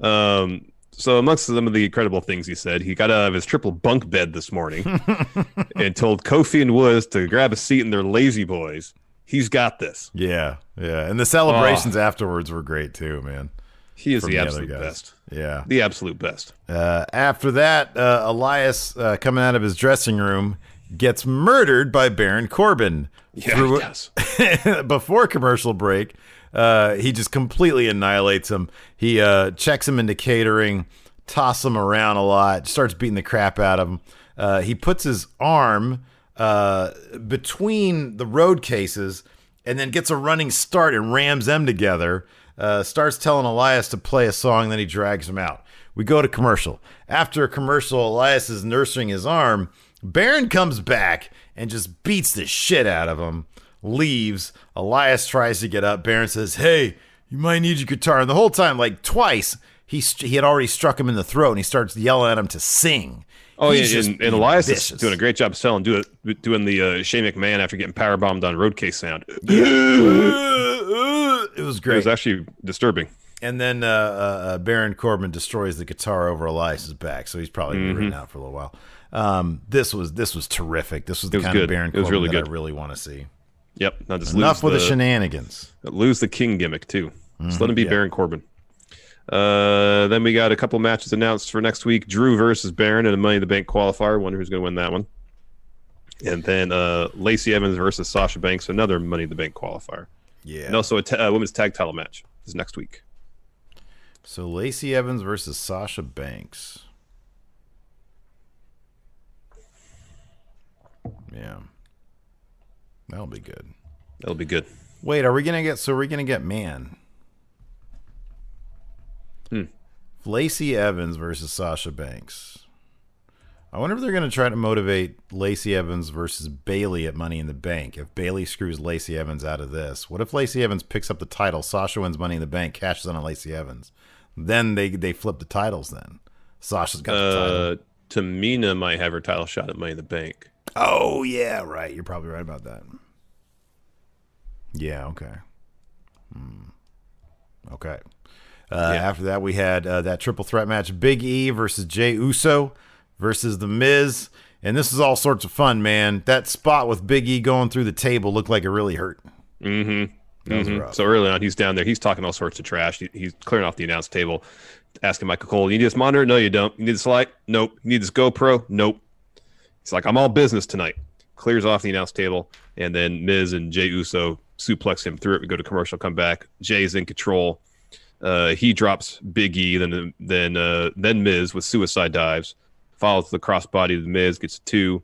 Um, so amongst some of the incredible things he said, he got out of his triple bunk bed this morning and told Kofi and Woods to grab a seat in their lazy boys. He's got this. Yeah, yeah, and the celebrations afterwards were great too, man. He is From the absolute best. Yeah. The absolute best. Uh, after that, uh, Elias uh, coming out of his dressing room gets murdered by Baron Corbin. Yeah, Through- before commercial break, uh, he just completely annihilates him. He uh, checks him into catering, tosses him around a lot, starts beating the crap out of him. Uh, he puts his arm uh, between the road cases and then gets a running start and rams them together. Uh, starts telling Elias to play a song, then he drags him out. We go to commercial. After a commercial, Elias is nursing his arm. Baron comes back and just beats the shit out of him. Leaves. Elias tries to get up. Baron says, "Hey, you might need your guitar." And the whole time, like twice, he st- he had already struck him in the throat, and he starts yelling at him to sing. Oh He's yeah, and, and Elias vicious. is doing a great job selling, do it, doing the uh, Shane McMahon after getting power bombed on Roadcase sound. It was great. It was actually disturbing. And then uh, uh, Baron Corbin destroys the guitar over Elias's back, so he's probably mm-hmm. written out for a little while. Um, this was this was terrific. This was the was kind good. of Baron Corbin really that good. I really want to see. Yep. Now just Enough with the, the shenanigans. Lose the king gimmick too. Mm-hmm. Just let him be yeah. Baron Corbin. Uh, then we got a couple matches announced for next week: Drew versus Baron in a Money in the Bank qualifier. Wonder who's going to win that one. And then uh, Lacey Evans versus Sasha Banks, another Money in the Bank qualifier. Yeah. And also a uh, women's tag title match is next week. So Lacey Evans versus Sasha Banks. Yeah. That'll be good. That'll be good. Wait, are we gonna get so we're gonna get man? Hmm. Lacey Evans versus Sasha Banks. I wonder if they're gonna try to motivate Lacey Evans versus Bayley at Money in the Bank. If Bayley screws Lacey Evans out of this, what if Lacey Evans picks up the title? Sasha wins Money in the Bank, cashes in on Lacey Evans. Then they they flip the titles. Then Sasha's got the title. Uh, Tamina might have her title shot at Money in the Bank. Oh yeah, right. You're probably right about that. Yeah. Okay. Hmm. Okay. Uh, Yeah. After that, we had uh, that triple threat match: Big E versus Jey Uso versus The Miz, and this is all sorts of fun, man. That spot with Big E going through the table looked like it really hurt. Mm-hmm. Mhm. So early on, he's down there. He's talking all sorts of trash. He, he's clearing off the announce table, asking Michael Cole, "You need this monitor? No, you don't. You need this light? Nope. You need this GoPro? Nope." He's like, "I'm all business tonight." Clears off the announce table, and then Miz and Jey Uso suplex him through it. We go to commercial, come back. Jey's in control. Uh, he drops Big E, then then uh, then Miz with suicide dives, follows the crossbody of the Miz, gets two.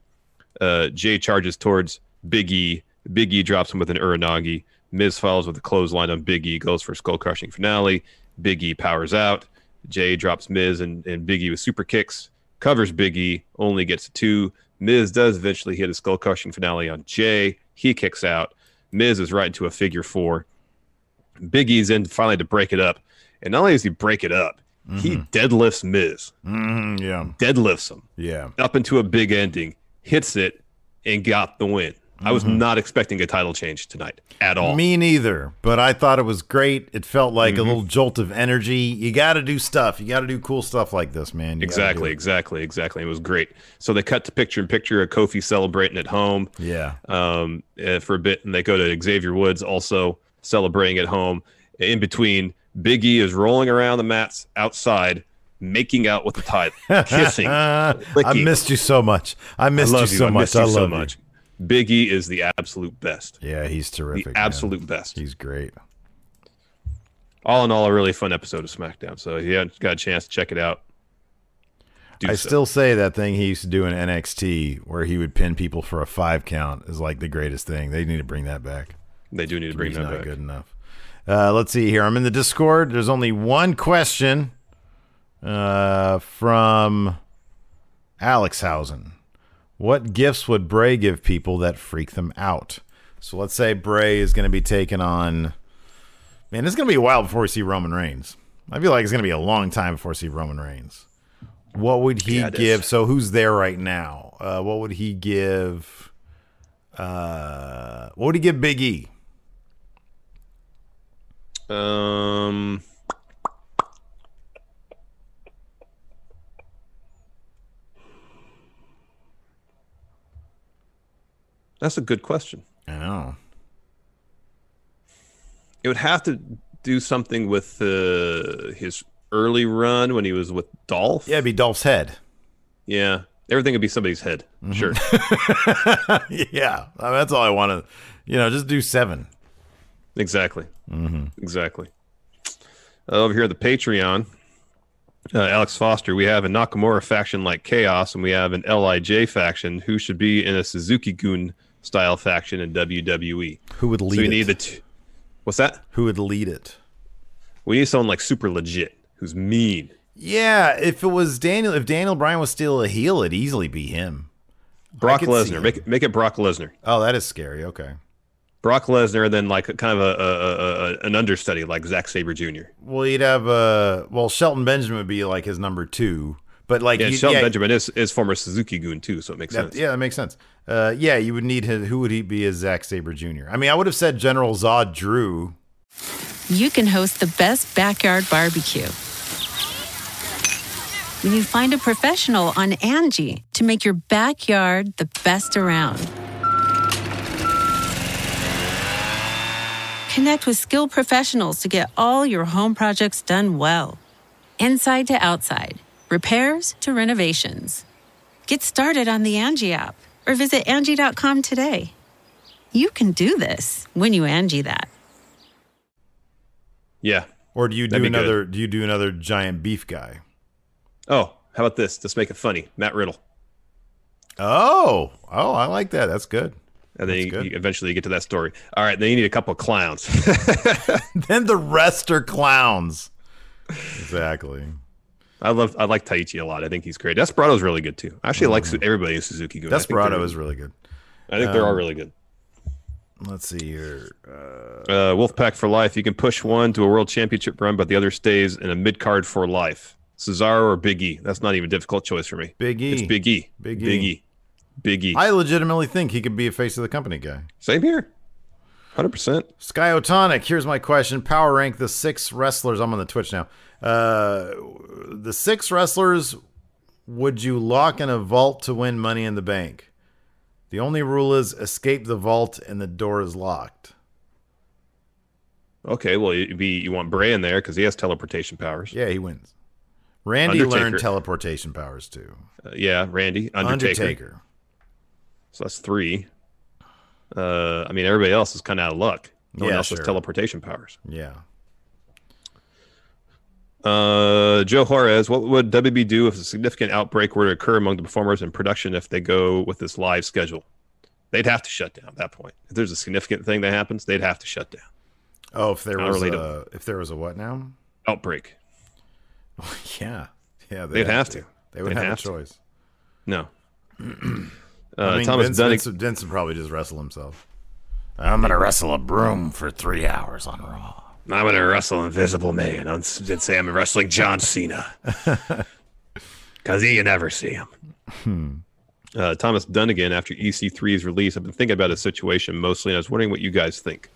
Uh, Jey charges towards Big E. Big E drops him with an Uranage. Miz follows with a clothesline on Big E, goes for a skull crushing finale. Big E powers out. Jey drops Miz and, and Big E with super kicks, covers Big E, only gets two. Miz does eventually hit a skull crushing finale on Jey. He kicks out. Miz is right into a figure four. Big E's in finally to break it up. And not only does he break it up, he deadlifts Miz, Mm, yeah. deadlifts him Yeah. up into a big ending, hits it, and got the win. I was Mhm. not expecting a title change tonight at all. Me neither, but I thought it was great. It felt like Mhm. a little jolt of energy. You got to do stuff. You got to do cool stuff like this, man. You Exactly, exactly, exactly. It was great. So they cut to picture in picture of Kofi celebrating at home Yeah. um, uh, for a bit, and they go to Xavier Woods also celebrating at home. In between, Big E is rolling around the mats outside, making out with the title, kissing. I missed you so much. I missed I you so I much. missed I love so you. much. Big E is the absolute best. Yeah, he's The terrific. man. absolute best. He's great. All in all, a really fun episode of SmackDown. So if you haven't got a chance to check it out, I so. still say that thing he used to do in NXT where he would pin people for a five count is like the greatest thing. They need to bring that back. They do need to bring He's that not back. good enough. Uh, let's see here. I'm in the Discord. There's only one question uh, from Alex Hausen. What gifts would Bray give people that freak them out? So let's say Bray is going to be taken on. Man, it's going to be a while before we see Roman Reigns. I feel like it's going to be a long time before we see Roman Reigns. What would he Yeah, give? is. So who's there right now? Uh, what would he give? Uh, what would he give Big E? Um, that's a good question. I know. It would have to do something with uh, his early run when he was with Dolph. Yeah, it'd be Dolph's head. Yeah, everything would be somebody's head. Mm-hmm. Sure. yeah, I mean, that's all I want to. You know, just do seven. Exactly. Mm-hmm. Exactly. Uh, over here at the Patreon, uh, Alex Foster, we have a Nakamura faction like Chaos, and we have an Lij faction who should be in a Suzuki Gun style faction in WWE. Who would lead so we it? need the t- what's that? Who would lead it? We need someone like super legit, who's mean. Yeah, if it was Daniel, if Daniel Bryan was still a heel, it'd easily be him. Brock Lesnar, make it, make it Brock Lesnar. Oh, that is scary. Okay. Brock Lesnar, and then like kind of a, a, a, a an understudy like Zack Sabre Jr. Well, you'd have uh, well, Shelton Benjamin would be like his number two, but like Yeah, you- Shelton yeah, Benjamin is, is former Suzuki Gun too, so it makes that- sense. yeah, that makes sense. Uh, yeah, you would need his. Who would he be as Zack Sabre Jr.? I mean, I would have said General Zod Drew. you can host the best backyard barbecue. When you find a professional on Angie to make your backyard the best around. Connect with skilled professionals to get all your home projects done well. Inside to outside, repairs to renovations. Get started on the Angie app or visit Angie.com today. You can do this when you Angie that. Yeah. Or do you do That'd good. another? Do you do another giant beef guy? Oh, how about this? Let's make it funny. Matt Riddle. Oh, oh, I like that. That's good. And then That's you, good. you eventually get to that story. All right, then you need a couple of clowns. then the rest are clowns. Exactly. I love I like Taichi a lot. I think he's great. Desperado's really good too. I actually like Su- everybody in Suzuki. Gun. Desperado is really good. I think they're all Um, really good. Let's see here. Uh, Uh, Wolfpack for life. You can push one to a world championship run, but the other stays in a mid card for life. Cesaro or Big E. That's not even a difficult choice for me. Big E. It's Big E. Big E. Big E. Big E. I legitimately think he could be a face of the company guy. Same here. Hundred percent. Skyotonic, here's my question. Power rank the six wrestlers. I'm on the Twitch now. Uh, the six wrestlers would you lock in a vault to win money in the bank? The only rule is escape the vault and the door is locked. Okay, well, you be you want Bray in there because he has teleportation powers. Yeah, he wins. Randy Undertaker. learned teleportation powers too. Uh, yeah, Randy Undertaker. Undertaker. So that's three. Uh, I mean, everybody else is kind of out of luck. No one else sure. has teleportation powers. Yeah. Uh, Joe Juarez, what would WB do if a significant outbreak were to occur among the performers in production if they go with this live schedule? They'd have to shut down at that point. If there's a significant thing that happens, they'd have to shut down. Oh, if there Not was a if there was a what now? Outbreak. Yeah, yeah, They'd have to. They would They'd have, have a to. choice. No. uh, I mean, Thomas Vince, Dunning. Vince, Vince would probably just wrestle himself. I'm gonna wrestle a broom for three hours on Raw. I'm gonna wrestle Invisible Man. I'm did say I'm wrestling John Cena because you never see him. Hmm. Uh, Thomas Dunnigan, after EC3's release, I've been thinking about his situation mostly, and I was wondering what you guys think.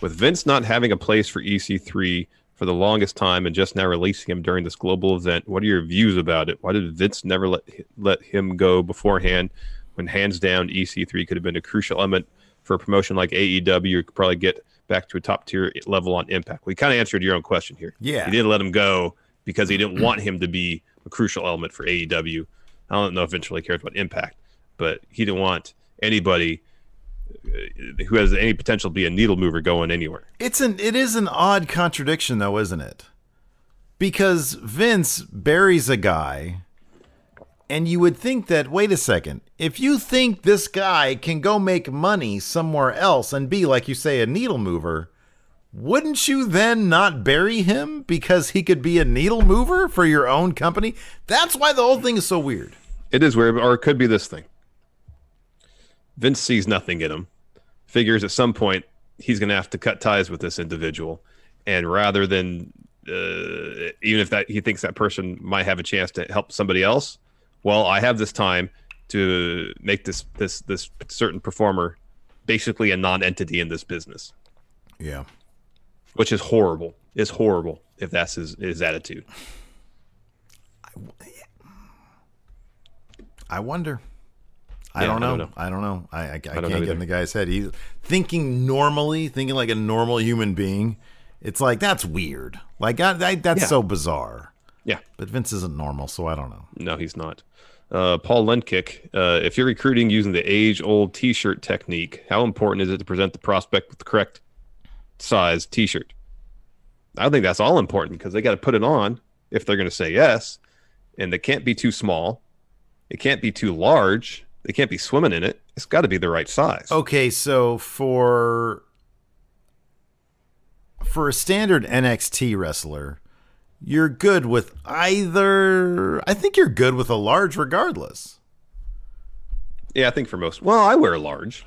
With Vince not having a place for EC3 for the longest time and just now releasing him during this global event, what are your views about it? Why did Vince never let let him go beforehand? When hands down, EC3 could have been a crucial element for a promotion like AEW. You could probably get back to a top tier level on Impact. We kind of answered your own question here. Yeah. he didn't let him go because he didn't want him to be a crucial element for AEW. I don't know if Vince really cares about Impact, but he didn't want anybody uh, who has any potential to be a needle mover going anywhere. It's an it is an odd contradiction though, isn't it? Because Vince buries a guy and you would think that wait a second, if you think this guy can go make money somewhere else and be like you say a needle mover, wouldn't you then not bury him because he could be a needle mover for your own company? That's why the whole thing is so weird. It is weird, or it could be this thing. Vince sees nothing in him, figures at some point he's going to have to cut ties with this individual, and rather than uh, even if that he thinks that person might have a chance to help somebody else, well, I have this time to make this this this certain performer basically a non-entity in this business, Yeah. which is horrible. Is horrible if that's his his attitude. I wonder. I, Yeah, don't, I know. don't know. I don't know. I, I, I, don't can't know get in the guy's head. He's thinking normally, thinking like a normal human being. It's like that's weird. Like I, I, that's Yeah. so bizarre. Yeah. But Vince isn't normal, so I don't know. No, he's not. Uh, Paul Lenkick, uh, if you're recruiting using the age-old T-shirt technique, how important is it to present the prospect with the correct size T-shirt? I think that's all important because they got to put it on if they're going to say yes, and they can't be too small, it can't be too large, they can't be swimming in it. It's got to be the right size. Okay, so for for a standard NXT wrestler, you're good with either. I think you're good with a large, regardless. Yeah, I think for most. Well, I wear a large.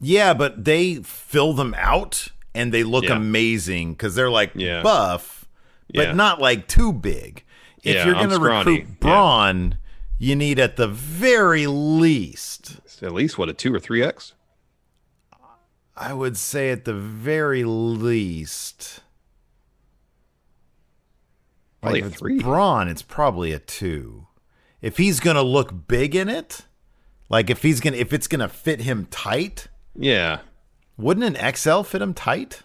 Yeah, but they fill them out and they look Yeah. amazing because they're like Yeah. buff, but Yeah. not like too big. If you're going to recruit Braun, you need at the very least. It's at least what a two or three X. I would say at the very least. Probably like if it's three. Braun, it's probably a two. If he's gonna look big in it, like if he's gonna if it's gonna fit him tight, Yeah. wouldn't an XL fit him tight?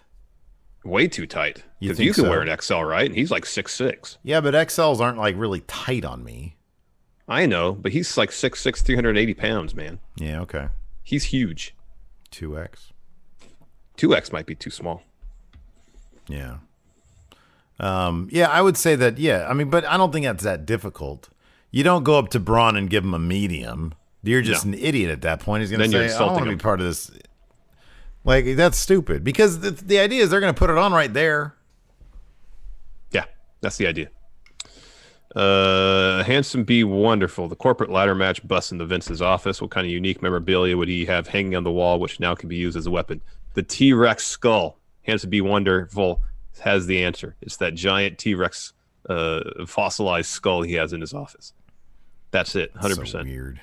Way too tight. You you, can so? wear an XL, right? And he's like six six. Yeah, but XLs aren't like really tight on me. I know, but he's like six six, three hundred eighty pounds, man. Yeah, okay. He's huge. Two X. 2X might be too small. Yeah. Um, yeah, I would say that, yeah. I mean, but I don't think that's that difficult. You don't go up to Braun and give him a medium. You're just No. an idiot at that point. He's going to say, I don't want to be part of this. Like, that's stupid. Because the, the idea is they're going to put it on right there. Yeah, that's the idea. Uh, handsome be wonderful. The corporate ladder match busts into Vince's office. What kind of unique memorabilia would he have hanging on the wall, which now can be used as a weapon? The T Rex skull. Handsome be wonderful has the answer. It's that giant T Rex uh, fossilized skull he has in his office. That's it. Hundred So percent. weird.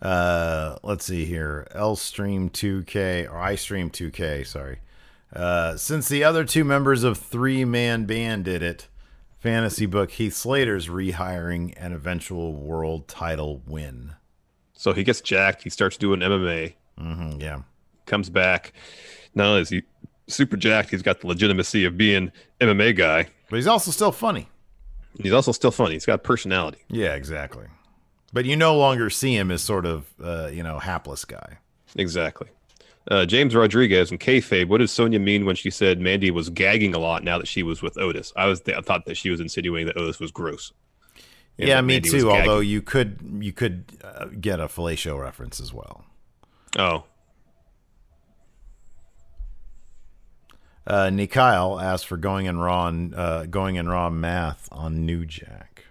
Uh, let's see here. L Stream 2K or I Stream 2K. Sorry. Uh, since the other two members of Three Man Band did it, fantasy book Heath Slater's rehiring an eventual world title win. So he gets jacked. He starts doing MMA. Mm-hmm, yeah. Comes back. Not only is he super jacked, he's got the legitimacy of being MMA guy. But he's also still funny. He's also still funny. He's got personality. Yeah, exactly. But you no longer see him as sort of, uh, you know, hapless guy. Exactly. Uh, James Rodriguez and kayfabe. What did Sonya mean when she said Mandy was gagging a lot now that she was with Otis? I was I thought that she was insinuating that Otis was gross. And Yeah, me Mandy too. Although you could you could uh, get a fellatio reference as well. oh, Uh, Nikyle asked for going in raw and, uh, going in raw math on New Jack.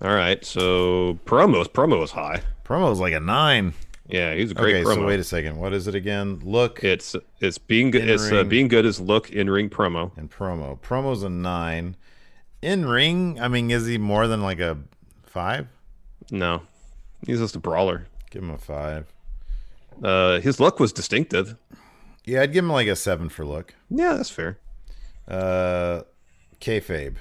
all right. So promos promo is high. Promo is like a nine. Yeah, he's a great Okay, promo. so wait a second. What is it again? Look It's it's being good. It's uh, being good as look in ring promo. and promo. Promo's a nine. In ring, I mean, is he more than like a five? No, he's just a brawler. Give him a five. Uh, his look was distinctive. Yeah, I'd give him like a seven for look. Yeah, that's fair. Uh, kayfabe.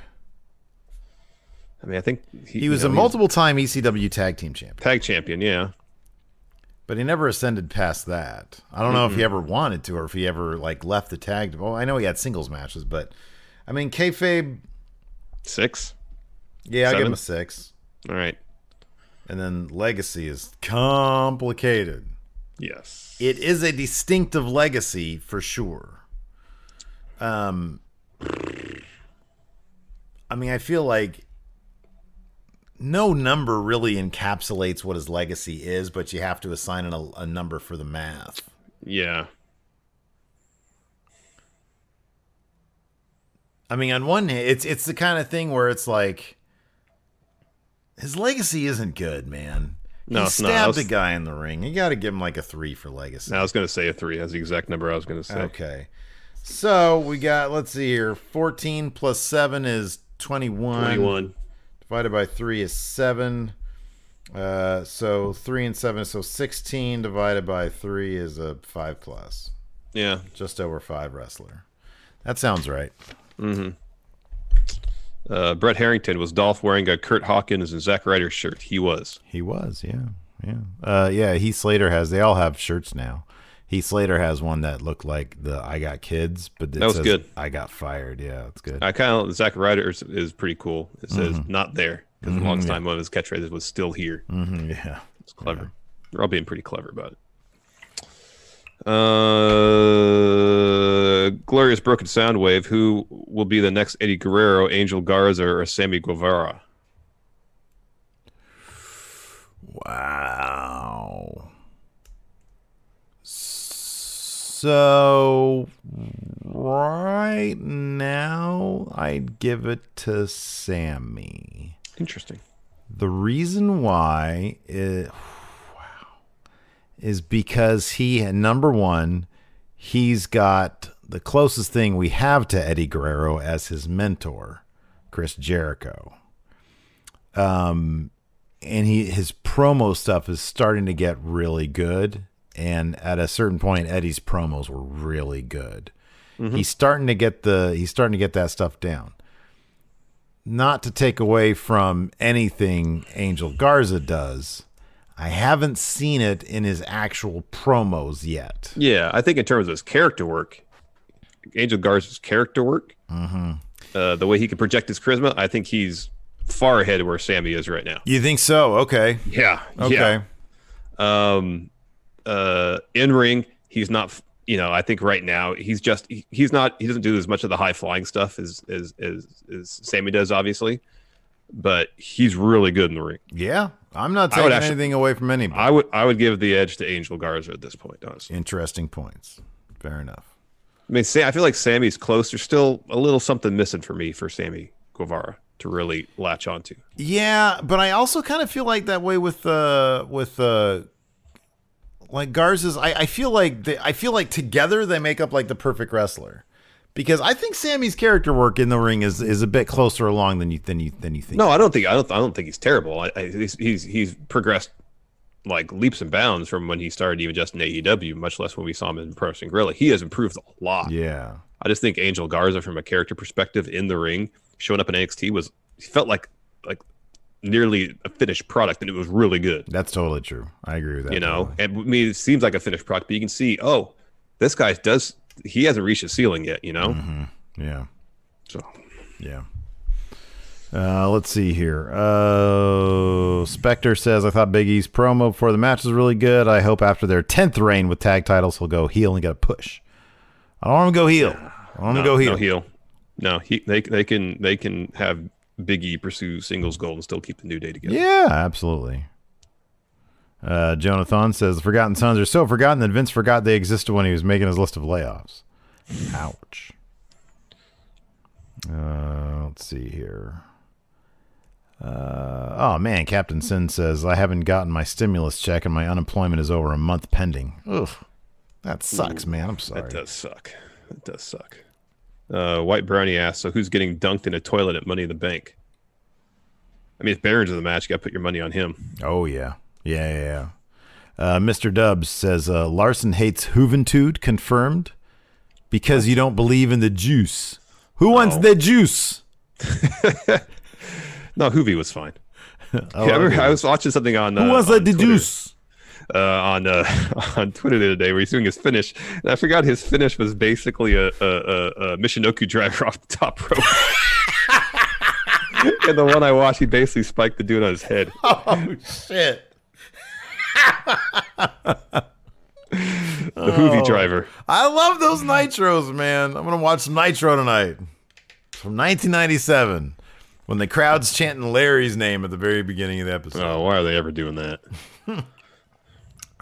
I mean, I think He, was you a multiple time ECW tag team champion, tag champion. Yeah, but he never ascended past that. I don't know if he ever wanted to or if he ever like left the tag. Well, I know he had singles matches, but I mean, kayfabe. six. Yeah, I'll give him a six. All right. And then legacy is complicated. Yes. It is a distinctive legacy for sure. Um I mean, I feel like no number really encapsulates what his legacy is, but you have to assign a, a number for the math. Yeah. I mean, on one hand, it's it's the kind of thing where it's like his legacy isn't good, man. No, he it's not. I stabbed was- a guy in the ring. You got to give him like a three for legacy. I was going to say a three. That's the exact number I was going to say. Okay. So we got, let's see here, 14 plus 7 is 21. 21. Divided by 3 is 7. Uh, so 3 and 7, so 16 divided by 3 is a 5 plus. Yeah. Just over 5 wrestler. That sounds right. Mm-hmm. Uh, Brett Harrington was Dolph wearing a Curt Hawkins and Zack Ryder shirt. He was. He was, yeah. Yeah. Uh, yeah, Heath Slater has, they all have shirts now. Heath Slater has one that looked like the I got kids, but it That was says, good. I got fired. Yeah, it's good. I kind of Zack Ryder is, is pretty cool. It says Mhm. "not there" because Mhm, the longest yeah. time one of his catchphrases was "still here." Mhm, yeah, it's clever. They're all being pretty clever about it. Uh, glorious broken sound wave. Who will be the next Eddie Guerrero, Angel Garza, or Sammy Guevara? Wow. So right now I'd give it to Sammy. Interesting. The reason why is, wow, is because he number one, he's got the closest thing we have to Eddie Guerrero as his mentor, Chris Jericho. Um and he his promo stuff is starting to get really good and at a certain point, Eddie's promos were really good. Mhm. He's starting to get the he's starting to get that stuff down. Not to take away from anything Angel Garza does, I haven't seen it in his actual promos yet. Yeah, I think in terms of his character work, Angel Garza's character work, Mm-hmm. uh, the way he can project his charisma, I think he's far ahead of where Sammy is right now. You think so? Okay. Yeah. Okay. Yeah. Um, uh, in ring, he's not. You know, I think right now he's just he, he's not. He doesn't do as much of the high flying stuff as as as, as Sammy does, obviously. But he's really good in the ring. Yeah, I'm not taking actually- anything away from anybody. I would I would give the edge to Angel Garza at this point, honestly. Interesting points. Fair enough. I mean, I feel like Sammy's close. There's still a little something missing for me for Sammy Guevara to really latch onto. Yeah, but I also kind of feel like that way with uh with uh like Garza's. I, I feel like they, I feel like together they make up like the perfect wrestler. Because I think Sammy's character work in the ring is, is a bit closer along than you than you than you think. No, I don't think I don't I don't think he's terrible. I, I he's, he's he's progressed like leaps and bounds from when he started even just in AEW, much less when we saw him in Pro Wrestling Guerrilla. He has improved a lot. Yeah. I just think Angel Garza, from a character perspective, in the ring, showing up in NXT was he felt like like nearly a finished product, and it was really good. That's totally true. I agree with that. you know, and I mean, it seems like a finished product, but you can see, oh, this guy does. He hasn't reached his ceiling yet. You know. Yeah. So. Yeah. Uh, let's see here. Uh, Spectre says, I thought Big E's promo before the match was really good. I hope after their 10th reign with tag titles, he'll go heel and get a push. I don't want him to go heel. I want him no, to go heel. No heel. No, he they they can they can have Big E pursue singles gold and still keep the New Day together. Yeah, absolutely. Uh, Jonathan says, The Forgotten Sons are so forgotten that Vince forgot they existed when he was making his list of layoffs. Ouch. Uh, let's see here. Uh, oh man, Captain Sin says I haven't gotten my stimulus check and my unemployment is over a month pending. Ugh, that sucks, Ooh, man. I'm sorry. That does suck. That does suck. Uh, White Brownie asks, so who's getting dunked in a toilet at Money in the Bank? I mean, if Baron's in the match, you got to put your money on him. Oh yeah, yeah, yeah. yeah. Uh, Mr. Dubs says uh, Larson hates Juventud. Confirmed because you don't believe in the juice. Who wants Oh. the juice? No, Juvi was fine. Oh, yeah, I, remember. I was watching something on. Uh, Who wants on the Twitter, juice? Uh, on uh, on Twitter the other day, where he's doing his finish, and I forgot his finish was basically a, a, a, a Michinoku driver off the top rope. and the one I watched, he basically spiked the dude on his head. Oh shit! The Juvi Oh. driver. I love those nitros, man. I'm gonna watch some Nitro tonight from 1997 when the crowd's chanting Larry's name at the very beginning of the episode. Oh, why are they ever doing that?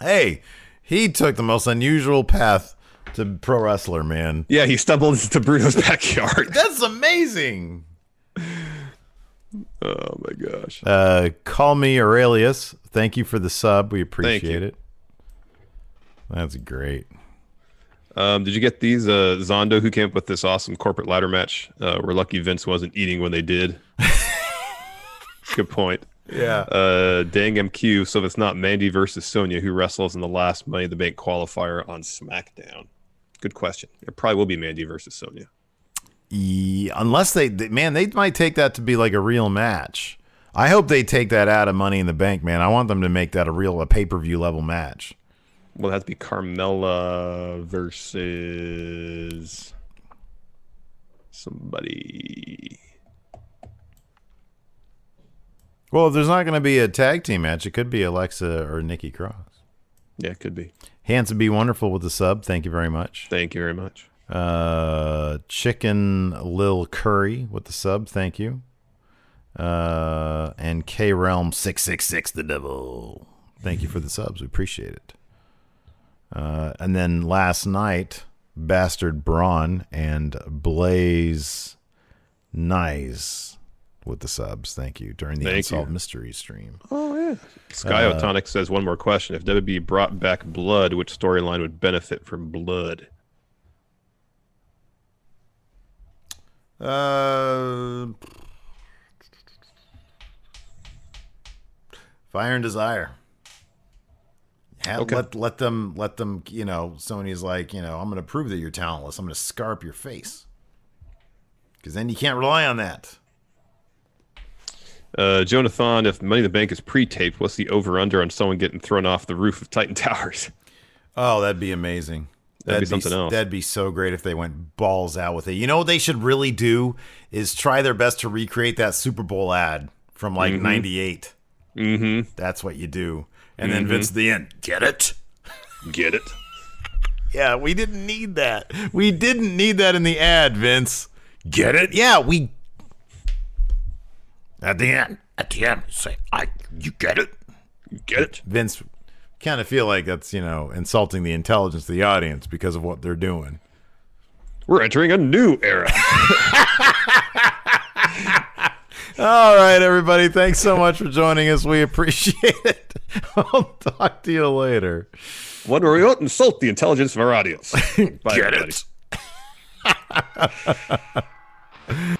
Hey, he took the most unusual path to pro wrestler, man. Yeah, he stumbled into Bruno's backyard. That's amazing. Oh my gosh. Uh, call me Aurelius. Thank you for the sub. We appreciate it. That's great. Um, did you get these? Uh, Zondo, who came up with this awesome corporate ladder match, uh, we're lucky Vince wasn't eating when they did. Good point. Yeah. Uh, dang MQ. So if it's not Mandy versus Sonya, who wrestles in the last Money in the Bank qualifier on SmackDown? Good question. It probably will be Mandy versus Sonya. Yeah, unless they, they- man, they might take that to be like a real match. I hope they take that out of Money in the Bank, man. I want them to make that a real a pay per view level match. Well, it has to be Carmella versus somebody. Well, if there's not going to be a tag team match, it could be Alexa or Nikki Cross. Yeah, it could be. Handsome be wonderful with the sub. Thank you very much. Thank you very much. Uh, Chicken Lil Curry with the sub. Thank you. Uh, and K Realm six six six the devil. Thank you for the subs. We appreciate it. Uh, and then last night, Bastard Braun and Blaze Nice with the subs. Thank you during the Thank Unsolved you. Mystery stream. Oh yeah. Sky Uh, Otonic says one more question. If WB brought back blood, which storyline would benefit from blood? Uh, Fire and Desire. Ha- Okay. Let let them let them. You know, Sonya's like, you know, I'm going to prove that you're talentless. I'm going to scarp your face. Because then you can't rely on that. Uh, Jonathan, if Money in the Bank is pre-taped, what's the over/under on someone getting thrown off the roof of Titan Towers? Oh, that'd be amazing. That'd be something else. That'd be so great if they went balls out with it. You know what they should really do is try their best to recreate that Super Bowl ad from like Mhm. '98. Mm-hmm. That's what you do. And then Mhm. Vince at the end, get it? Get it? Yeah, we didn't need that. We didn't need that in the ad, Vince. Get it? Yeah, we. At the end, at the end, say, "I, you get it? You get it?" Vince, kind of feel like that's you know insulting the intelligence of the audience because of what they're doing. We're entering a new era. All right, everybody. Thanks so much for joining us. We appreciate it. I'll talk to you later. Where we won't insult the intelligence of our audience. Bye, Get everybody. it.